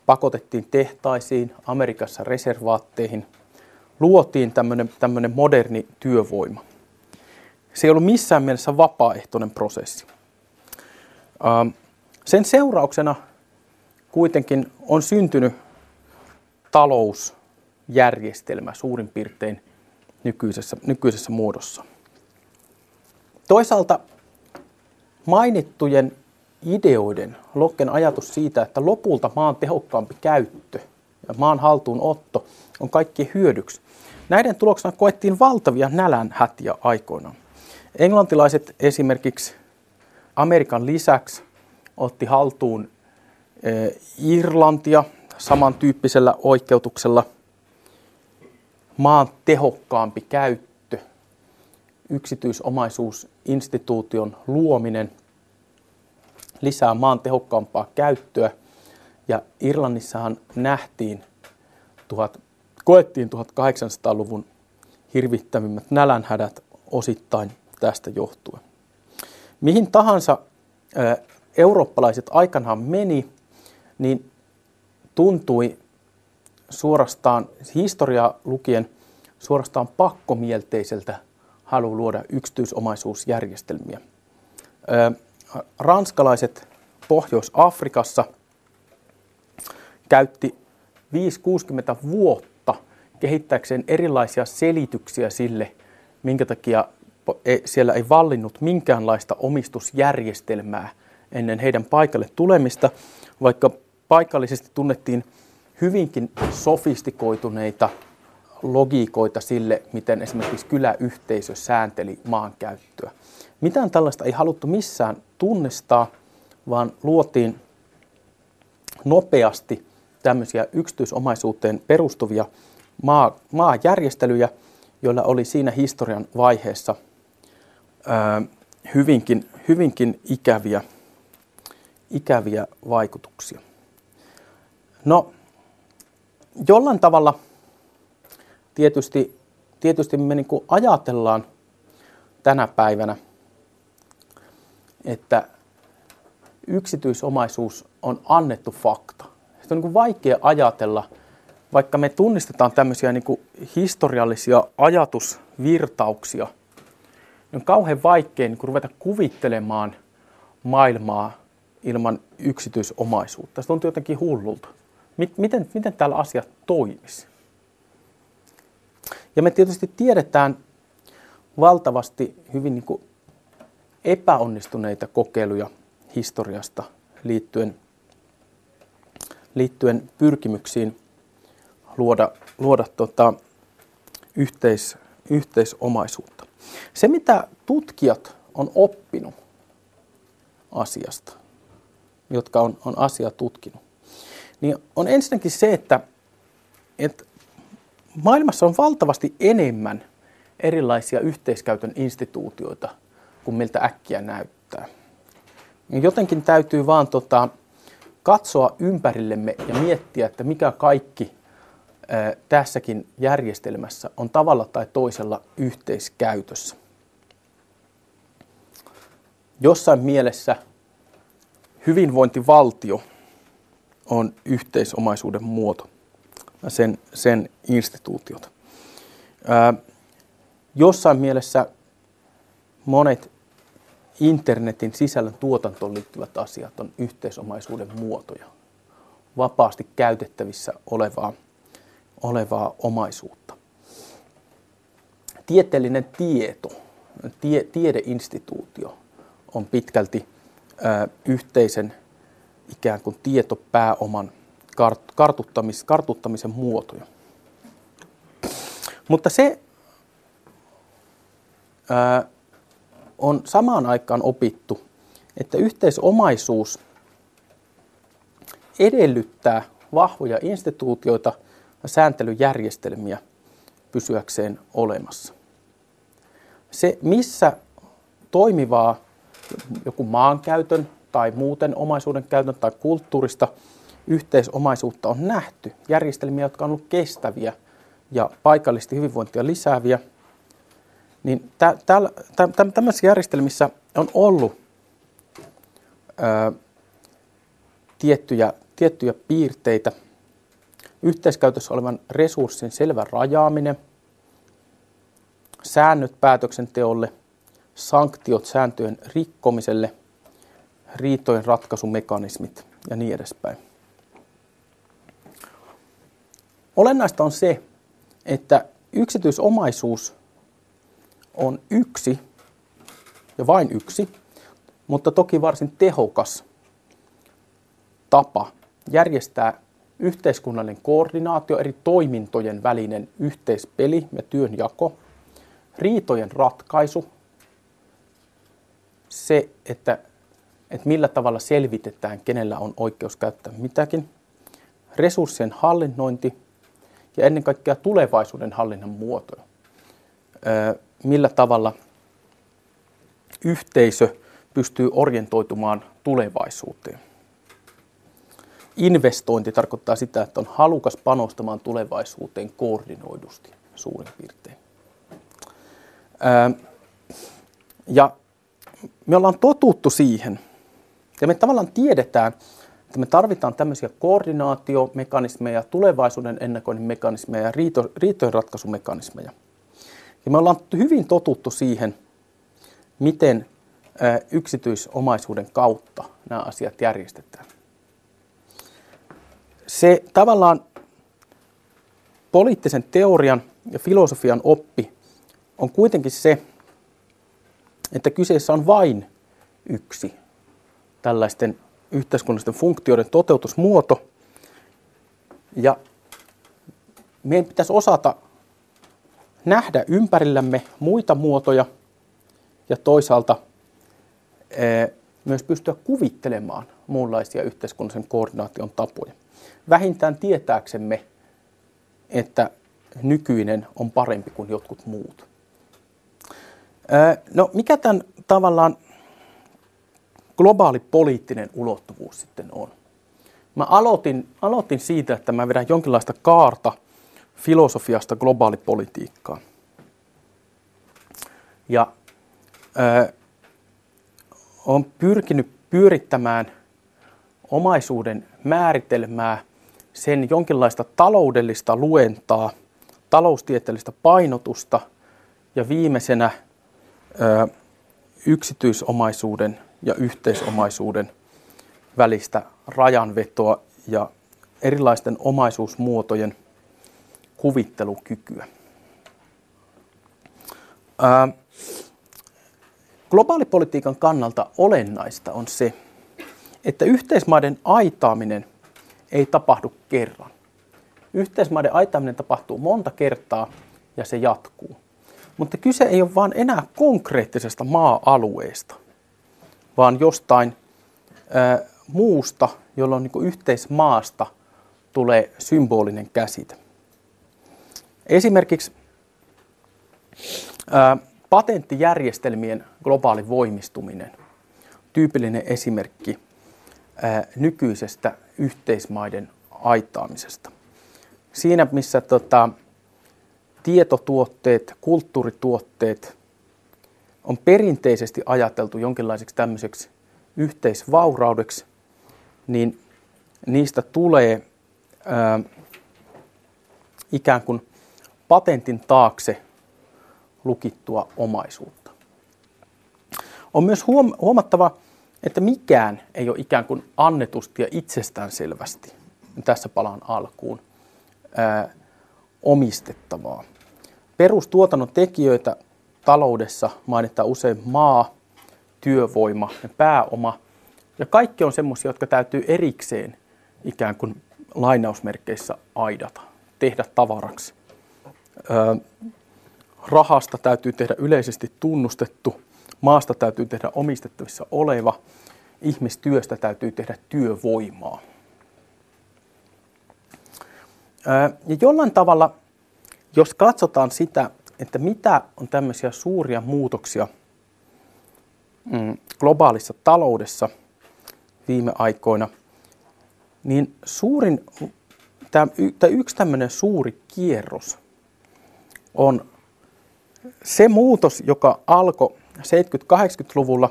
pakotettiin tehtaisiin, Amerikassa reservaatteihin, luotiin tämmöinen moderni työvoima. Se ei ollut missään mielessä vapaaehtoinen prosessi. Ähm, sen seurauksena kuitenkin on syntynyt talousjärjestelmä suurin piirtein, nykyisessä, nykyisessä muodossa. Toisaalta mainittujen ideoiden, Lokken ajatus siitä, että lopulta maan tehokkaampi käyttö ja maan haltuunotto on kaikki hyödyksi. Näiden tuloksena koettiin valtavia nälänhätiä aikoinaan. Englantilaiset esimerkiksi Amerikan lisäksi otti haltuun eh, Irlantia samantyyppisellä oikeutuksella. Maan tehokkaampi käyttö, yksityisomaisuusinstituution luominen lisää maan tehokkaampaa käyttöä. Ja Irlannissahan nähtiin, tuhat, koettiin 1800-luvun hirvittävimmät nälänhädät osittain tästä johtuen. Mihin tahansa eurooppalaiset aikanaan meni, niin tuntui suorastaan, historiaa lukien, suorastaan pakkomielteiseltä halu luoda yksityisomaisuusjärjestelmiä. Ranskalaiset Pohjois-Afrikassa käytti 5-60 vuotta kehittääkseen erilaisia selityksiä sille, minkä takia e, siellä ei vallinnut minkäänlaista omistusjärjestelmää ennen heidän paikalle tulemista, vaikka paikallisesti tunnettiin hyvinkin sofistikoituneita logiikoita sille, miten esimerkiksi kyläyhteisö säänteli maankäyttöä. Mitään tällaista ei haluttu missään tunnistaa, vaan luotiin nopeasti tämmöisiä yksityisomaisuuteen perustuvia maa, maajärjestelyjä, joilla oli siinä historian vaiheessa ää, hyvinkin, hyvinkin ikäviä, ikäviä vaikutuksia. No, jollain tavalla tietysti, tietysti me niin ajatellaan tänä päivänä, että yksityisomaisuus on annettu fakta. Sitä on niin vaikea ajatella, vaikka me tunnistetaan tämmöisiä niin historiallisia ajatusvirtauksia, niin on kauhean vaikea niin ruveta kuvittelemaan maailmaa ilman yksityisomaisuutta. Se tuntuu jotenkin hullulta. Miten, miten täällä asiat toimisi? Ja me tietysti tiedetään valtavasti hyvin niin kuin epäonnistuneita kokeiluja historiasta liittyen, liittyen pyrkimyksiin luoda, luoda tota, yhteis, yhteisomaisuutta. Se, mitä tutkijat on oppinut asiasta, jotka on, on asia tutkinut, niin on ensinnäkin se, että, että maailmassa on valtavasti enemmän erilaisia yhteiskäytön instituutioita kuin miltä äkkiä näyttää. Jotenkin täytyy vaan tota, katsoa ympärillemme ja miettiä, että mikä kaikki ää, tässäkin järjestelmässä on tavalla tai toisella yhteiskäytössä. Jossain mielessä hyvinvointivaltio on yhteisomaisuuden muoto sen, sen instituutiot. Ää, jossain mielessä monet internetin sisällön tuotantoon liittyvät asiat on yhteisomaisuuden muotoja, vapaasti käytettävissä olevaa, olevaa omaisuutta. Tieteellinen tieto, tie, tiedeinstituutio on pitkälti ö, yhteisen ikään kuin tietopääoman kart, kartuttamis, kartuttamisen muotoja. Mutta se ö, on samaan aikaan opittu, että yhteisomaisuus edellyttää vahvoja instituutioita ja sääntelyjärjestelmiä pysyäkseen olemassa. Se, missä toimivaa joku maankäytön tai muuten omaisuuden käytön tai kulttuurista yhteisomaisuutta on nähty, järjestelmiä, jotka on ollut kestäviä ja paikallisesti hyvinvointia lisääviä – niin tä, tä, tä, tämmöisissä järjestelmissä on ollut ää, tiettyjä, tiettyjä piirteitä. Yhteiskäytössä olevan resurssin selvä rajaaminen, säännöt päätöksenteolle, sanktiot sääntöjen rikkomiselle, riitojen ratkaisumekanismit ja niin edespäin. Olennaista on se, että yksityisomaisuus on yksi ja vain yksi, mutta toki varsin tehokas tapa järjestää yhteiskunnallinen koordinaatio, eri toimintojen välinen yhteispeli ja työnjako, riitojen ratkaisu, se, että, että millä tavalla selvitetään, kenellä on oikeus käyttää mitäkin, resurssien hallinnointi ja ennen kaikkea tulevaisuuden hallinnan muotoja. Millä tavalla yhteisö pystyy orientoitumaan tulevaisuuteen. Investointi tarkoittaa sitä, että on halukas panostamaan tulevaisuuteen koordinoidusti suurin piirtein. Ja me ollaan totuttu siihen, ja me tavallaan tiedetään, että me tarvitaan tämmöisiä koordinaatiomekanismeja, tulevaisuuden ennakoinnin mekanismeja ja riito, riitojen ratkaisumekanismeja. Ja me ollaan hyvin totuttu siihen, miten yksityisomaisuuden kautta nämä asiat järjestetään. Se tavallaan poliittisen teorian ja filosofian oppi on kuitenkin se, että kyseessä on vain yksi tällaisten yhteiskunnallisten funktioiden toteutusmuoto. Ja meidän pitäisi osata nähdä ympärillämme muita muotoja ja toisaalta myös pystyä kuvittelemaan muunlaisia yhteiskunnallisen koordinaation tapoja. Vähintään tietääksemme, että nykyinen on parempi kuin jotkut muut. No mikä tämän tavallaan globaali poliittinen ulottuvuus sitten on? Mä aloitin, aloitin siitä, että mä vedän jonkinlaista kaarta filosofiasta globaalipolitiikkaan. Ja ö, on pyrkinyt pyörittämään omaisuuden määritelmää, sen jonkinlaista taloudellista luentaa, taloustieteellistä painotusta ja viimeisenä ö, yksityisomaisuuden ja yhteisomaisuuden välistä rajanvetoa ja erilaisten omaisuusmuotojen kuvittelukykyä. Ää, globaalipolitiikan kannalta olennaista on se, että yhteismaiden aitaaminen ei tapahdu kerran. Yhteismaiden aitaaminen tapahtuu monta kertaa ja se jatkuu. Mutta kyse ei ole vain enää konkreettisesta maa-alueesta, vaan jostain ää, muusta, jolloin niin yhteismaasta tulee symbolinen käsite. Esimerkiksi ää, patenttijärjestelmien globaali voimistuminen, tyypillinen esimerkki ää, nykyisestä yhteismaiden aitaamisesta. Siinä, missä tota, tietotuotteet, kulttuurituotteet on perinteisesti ajateltu jonkinlaiseksi tämmöiseksi yhteisvauraudeksi, niin niistä tulee ää, ikään kuin patentin taakse lukittua omaisuutta. On myös huomattava, että mikään ei ole ikään kuin annetusti ja itsestäänselvästi, tässä palaan alkuun, ää, omistettavaa. Perustuotannon tekijöitä taloudessa mainitaan usein maa, työvoima ja pääoma. Ja kaikki on semmoisia, jotka täytyy erikseen ikään kuin lainausmerkeissä aidata, tehdä tavaraksi. Öö, rahasta täytyy tehdä yleisesti tunnustettu, maasta täytyy tehdä omistettavissa oleva, ihmistyöstä täytyy tehdä työvoimaa. Öö, ja jollain tavalla, jos katsotaan sitä, että mitä on tämmöisiä suuria muutoksia mm, globaalissa taloudessa viime aikoina, niin suurin, tämä, yksi tämmöinen suuri kierros on se muutos, joka alkoi 70-80-luvulla,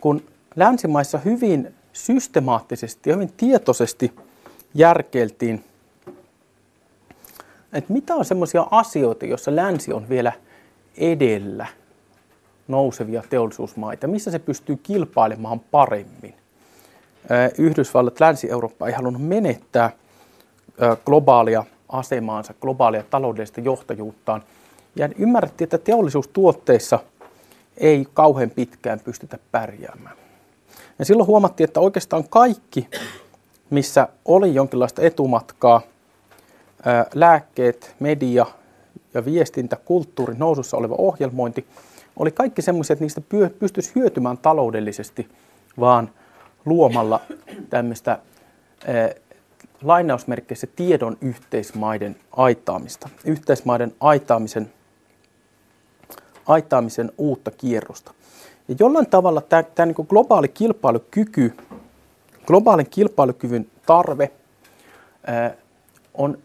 kun länsimaissa hyvin systemaattisesti ja hyvin tietoisesti järkeiltiin, että mitä on semmoisia asioita, joissa länsi on vielä edellä nousevia teollisuusmaita, missä se pystyy kilpailemaan paremmin. Yhdysvallat, Länsi-Eurooppa ei halunnut menettää globaalia asemaansa, globaalia taloudellista johtajuuttaan. Ja ymmärrettiin, että teollisuustuotteissa ei kauhean pitkään pystytä pärjäämään. Ja silloin huomattiin, että oikeastaan kaikki, missä oli jonkinlaista etumatkaa, lääkkeet, media ja viestintä, kulttuuri, nousussa oleva ohjelmointi, oli kaikki semmoisia, että niistä pystyisi hyötymään taloudellisesti, vaan luomalla tämmöistä lainausmerkeissä tiedon yhteismaiden aitaamista, yhteismaiden aitaamisen, aitaamisen uutta kierrosta. Ja jollain tavalla tämä, tämä niin globaali kilpailukyky, globaalin kilpailukyvyn tarve ää, on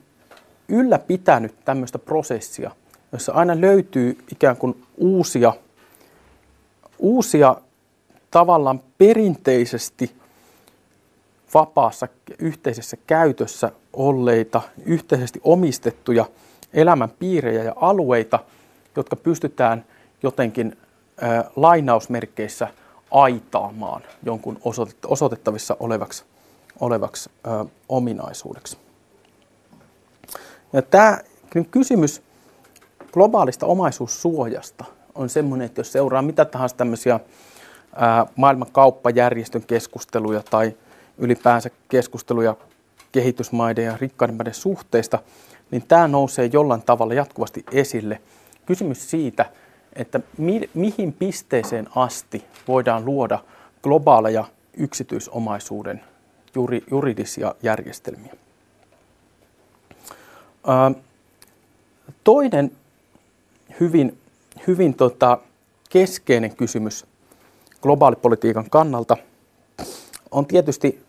ylläpitänyt tämmöistä prosessia, jossa aina löytyy ikään kuin uusia, uusia tavallaan perinteisesti vapaassa yhteisessä käytössä olleita, yhteisesti omistettuja elämänpiirejä ja alueita, jotka pystytään jotenkin lainausmerkeissä aitaamaan jonkun osoitettavissa olevaksi, olevaksi ö, ominaisuudeksi. Ja tämä kysymys globaalista omaisuussuojasta on semmoinen, että jos seuraa mitä tahansa tämmöisiä ää, maailman kauppajärjestön keskusteluja tai ylipäänsä keskusteluja kehitysmaiden ja rikkaiden maiden suhteista, niin tämä nousee jollain tavalla jatkuvasti esille. Kysymys siitä, että mi- mihin pisteeseen asti voidaan luoda globaaleja yksityisomaisuuden juri, juridisia järjestelmiä. Toinen hyvin, hyvin tota, keskeinen kysymys globaalipolitiikan kannalta on tietysti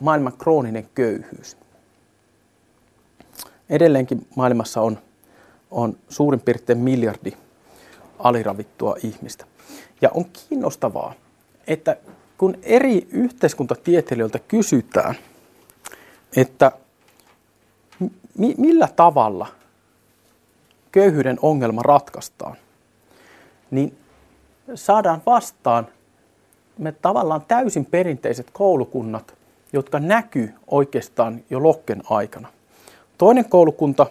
maailman krooninen köyhyys. Edelleenkin maailmassa on, on suurin piirtein miljardi aliravittua ihmistä. Ja on kiinnostavaa, että kun eri yhteiskuntatieteilijöiltä kysytään, että mi- millä tavalla köyhyyden ongelma ratkaistaan, niin saadaan vastaan me tavallaan täysin perinteiset koulukunnat, jotka näkyy oikeastaan jo Lokken aikana. Toinen koulukunta,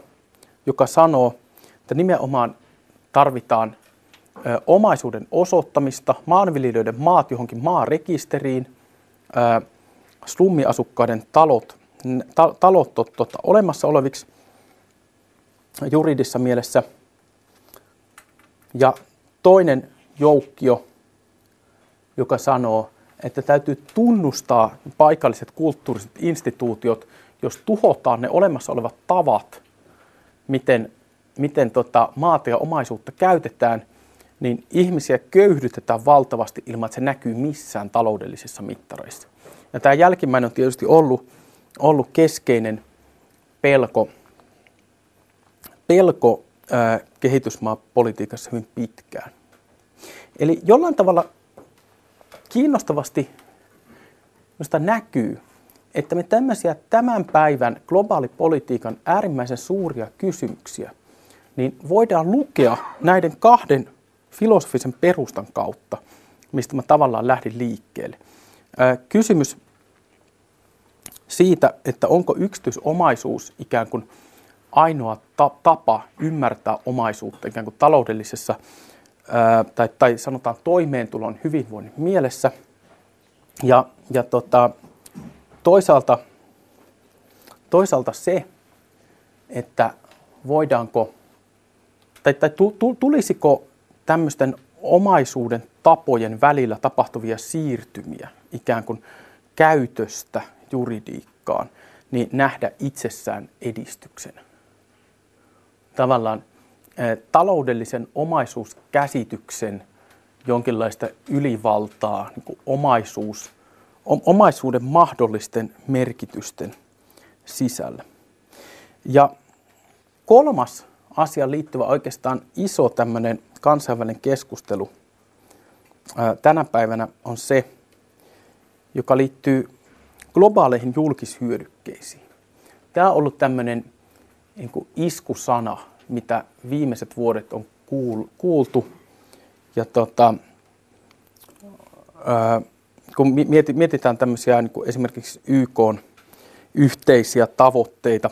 joka sanoo, että nimenomaan tarvitaan omaisuuden osoittamista, maanviljelijöiden maat johonkin maarekisteriin, slummiasukkaiden talot, talot tota, olemassa oleviksi juridissa mielessä. Ja toinen joukkio, joka sanoo, että täytyy tunnustaa paikalliset kulttuuriset instituutiot, jos tuhotaan ne olemassa olevat tavat, miten, miten tota maata ja omaisuutta käytetään, niin ihmisiä köyhdytetään valtavasti ilman, että se näkyy missään taloudellisissa mittareissa. Ja tämä jälkimmäinen on tietysti ollut, ollut keskeinen pelko, pelko ää, kehitysmaapolitiikassa hyvin pitkään. Eli jollain tavalla kiinnostavasti minusta näkyy, että me tämmöisiä tämän päivän globaalipolitiikan äärimmäisen suuria kysymyksiä, niin voidaan lukea näiden kahden filosofisen perustan kautta, mistä mä tavallaan lähdin liikkeelle. Kysymys siitä, että onko yksityisomaisuus ikään kuin ainoa tapa ymmärtää omaisuutta ikään kuin taloudellisessa tai, tai sanotaan toimeentulon hyvinvoinnin mielessä. Ja, ja tota, toisaalta, toisaalta se, että voidaanko, tai, tai tulisiko tämmöisten omaisuuden tapojen välillä tapahtuvia siirtymiä ikään kuin käytöstä juridiikkaan, niin nähdä itsessään edistyksenä. Tavallaan taloudellisen omaisuuskäsityksen jonkinlaista ylivaltaa, niin kuin omaisuus, omaisuuden mahdollisten merkitysten sisällä. Ja kolmas asia liittyvä oikeastaan iso tämmöinen kansainvälinen keskustelu tänä päivänä on se, joka liittyy globaaleihin julkishyödykkeisiin. Tämä on ollut tämmöinen niin iskusana mitä viimeiset vuodet on kuultu. Ja tota, kun mietitään tämmöisiä niin kuin esimerkiksi YK yhteisiä tavoitteita,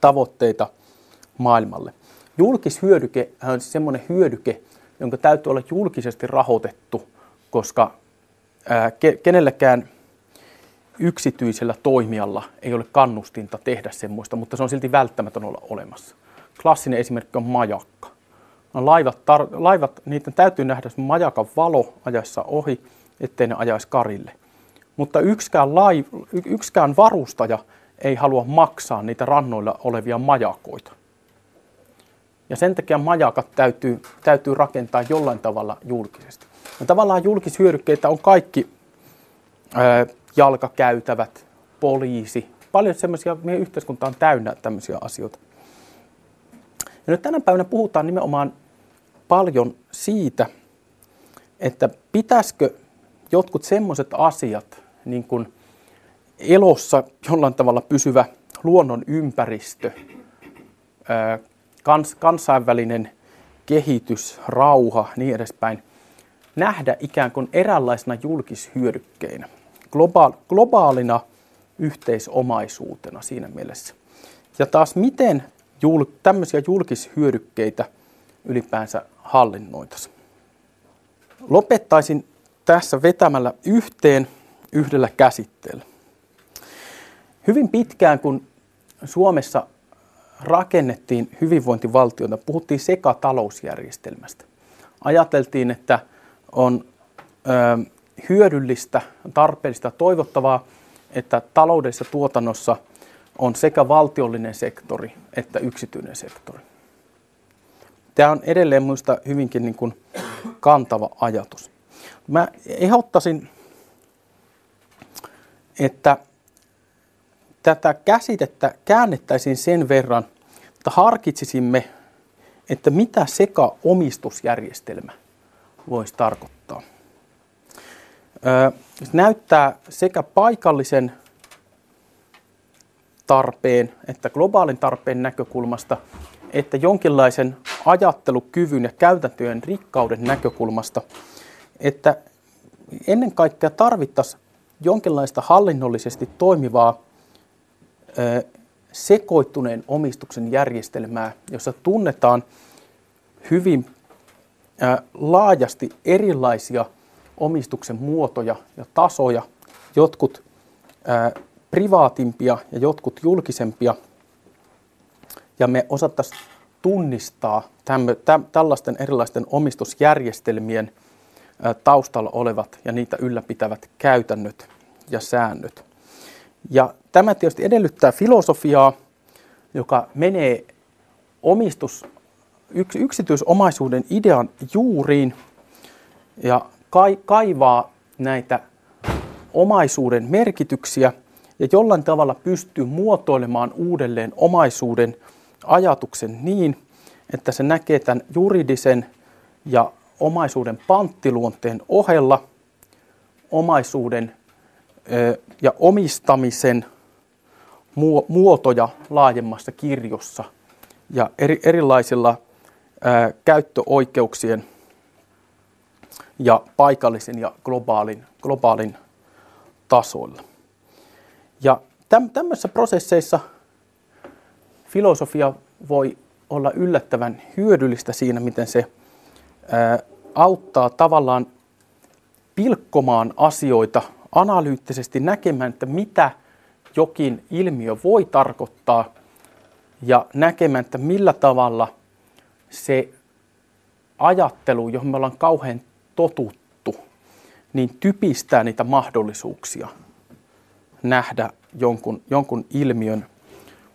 tavoitteita maailmalle. Julkishyödyke on siis semmoinen hyödyke, jonka täytyy olla julkisesti rahoitettu, koska ää, ke- kenellekään yksityisellä toimijalla ei ole kannustinta tehdä semmoista, mutta se on silti välttämätön olla olemassa. Klassinen esimerkki on majakka. No, laivat, tar- laivat, niiden täytyy nähdä majakan valo ajaessa ohi, ettei ne ajaisi karille. Mutta yksikään, laiv- yksikään varustaja ei halua maksaa niitä rannoilla olevia majakoita. Ja sen takia majakat täytyy, täytyy rakentaa jollain tavalla julkisesti. Ja tavallaan julkishyödykkeitä on kaikki ää, jalkakäytävät, poliisi, paljon semmoisia, meidän yhteiskunta on täynnä tämmöisiä asioita. Ja nyt tänä päivänä puhutaan nimenomaan paljon siitä, että pitäisikö jotkut semmoiset asiat, niin kuin elossa jollain tavalla pysyvä luonnon ympäristö, kans, kansainvälinen kehitys, rauha, niin edespäin, nähdä ikään kuin eräänlaisena julkishyödykkeinä, globaal, globaalina yhteisomaisuutena siinä mielessä. Ja taas miten jul, tämmöisiä julkishyödykkeitä ylipäänsä hallinnoitaisiin. Lopettaisin tässä vetämällä yhteen yhdellä käsitteellä. Hyvin pitkään, kun Suomessa rakennettiin hyvinvointivaltiota, puhuttiin sekatalousjärjestelmästä. Ajateltiin, että on ö, hyödyllistä, tarpeellista, toivottavaa, että taloudellisessa tuotannossa on sekä valtiollinen sektori että yksityinen sektori. Tämä on edelleen minusta hyvinkin niin kuin kantava ajatus. Mä ehdottaisin, että tätä käsitettä käännettäisiin sen verran, että harkitsisimme, että mitä seka-omistusjärjestelmä voisi tarkoittaa. Näyttää sekä paikallisen tarpeen että globaalin tarpeen näkökulmasta, että jonkinlaisen ajattelukyvyn ja käytäntöjen rikkauden näkökulmasta, että ennen kaikkea tarvittaisiin jonkinlaista hallinnollisesti toimivaa sekoittuneen omistuksen järjestelmää, jossa tunnetaan hyvin laajasti erilaisia omistuksen muotoja ja tasoja, jotkut privaatimpia ja jotkut julkisempia, ja me osattaisiin tunnistaa tämmö, tä, tällaisten erilaisten omistusjärjestelmien taustalla olevat ja niitä ylläpitävät käytännöt ja säännöt. Ja tämä tietysti edellyttää filosofiaa, joka menee omistus, yks, yksityisomaisuuden idean juuriin. Ja kaivaa näitä omaisuuden merkityksiä ja jollain tavalla pystyy muotoilemaan uudelleen omaisuuden ajatuksen niin, että se näkee tämän juridisen ja omaisuuden panttiluonteen ohella omaisuuden ja omistamisen muotoja laajemmassa kirjossa ja eri, erilaisilla käyttöoikeuksien ja paikallisen ja globaalin, globaalin tasoilla. Ja täm, tämmöisissä prosesseissa filosofia voi olla yllättävän hyödyllistä siinä, miten se ää, auttaa tavallaan pilkkomaan asioita analyyttisesti näkemään, että mitä jokin ilmiö voi tarkoittaa ja näkemään, että millä tavalla se ajattelu, johon me ollaan kauhean totuttu, niin typistää niitä mahdollisuuksia nähdä jonkun, jonkun ilmiön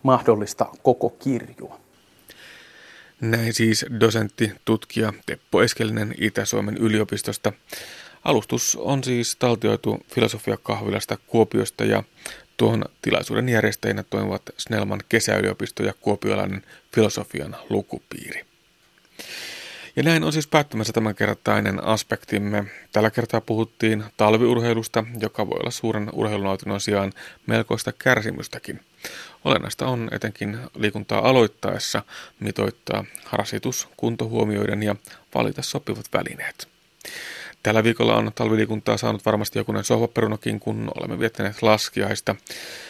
mahdollista koko kirjoa. Näin siis dosentti, tutkija Teppo Eskelinen Itä-Suomen yliopistosta. Alustus on siis taltioitu filosofiakahvilasta Kuopiosta ja tuon tilaisuuden järjestäjinä toimivat Snellman kesäyliopisto ja kuopiolainen filosofian lukupiiri. Ja näin on siis päättymässä tämänkertainen aspektimme. Tällä kertaa puhuttiin talviurheilusta, joka voi olla suuren urheilunautinnon sijaan melkoista kärsimystäkin. Olennaista on etenkin liikuntaa aloittaessa mitoittaa rasitus kuntohuomioiden ja valita sopivat välineet. Tällä viikolla on talviliikuntaa saanut varmasti jokunen sohvaperunokin, kun olemme viettäneet laskiaista.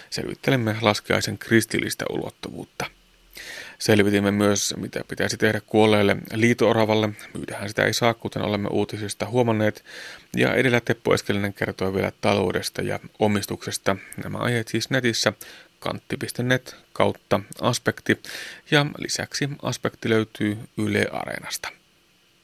Selvittelemme laskiaisen kristillistä ulottuvuutta. Selvitimme myös, mitä pitäisi tehdä kuolleelle liitooravalle. Myydähän sitä ei saa, kuten olemme uutisista huomanneet. Ja edellä Teppo Eskelinen kertoi vielä taloudesta ja omistuksesta. Nämä aiheet siis netissä kantti.net kautta aspekti. Ja lisäksi aspekti löytyy Yle Areenasta.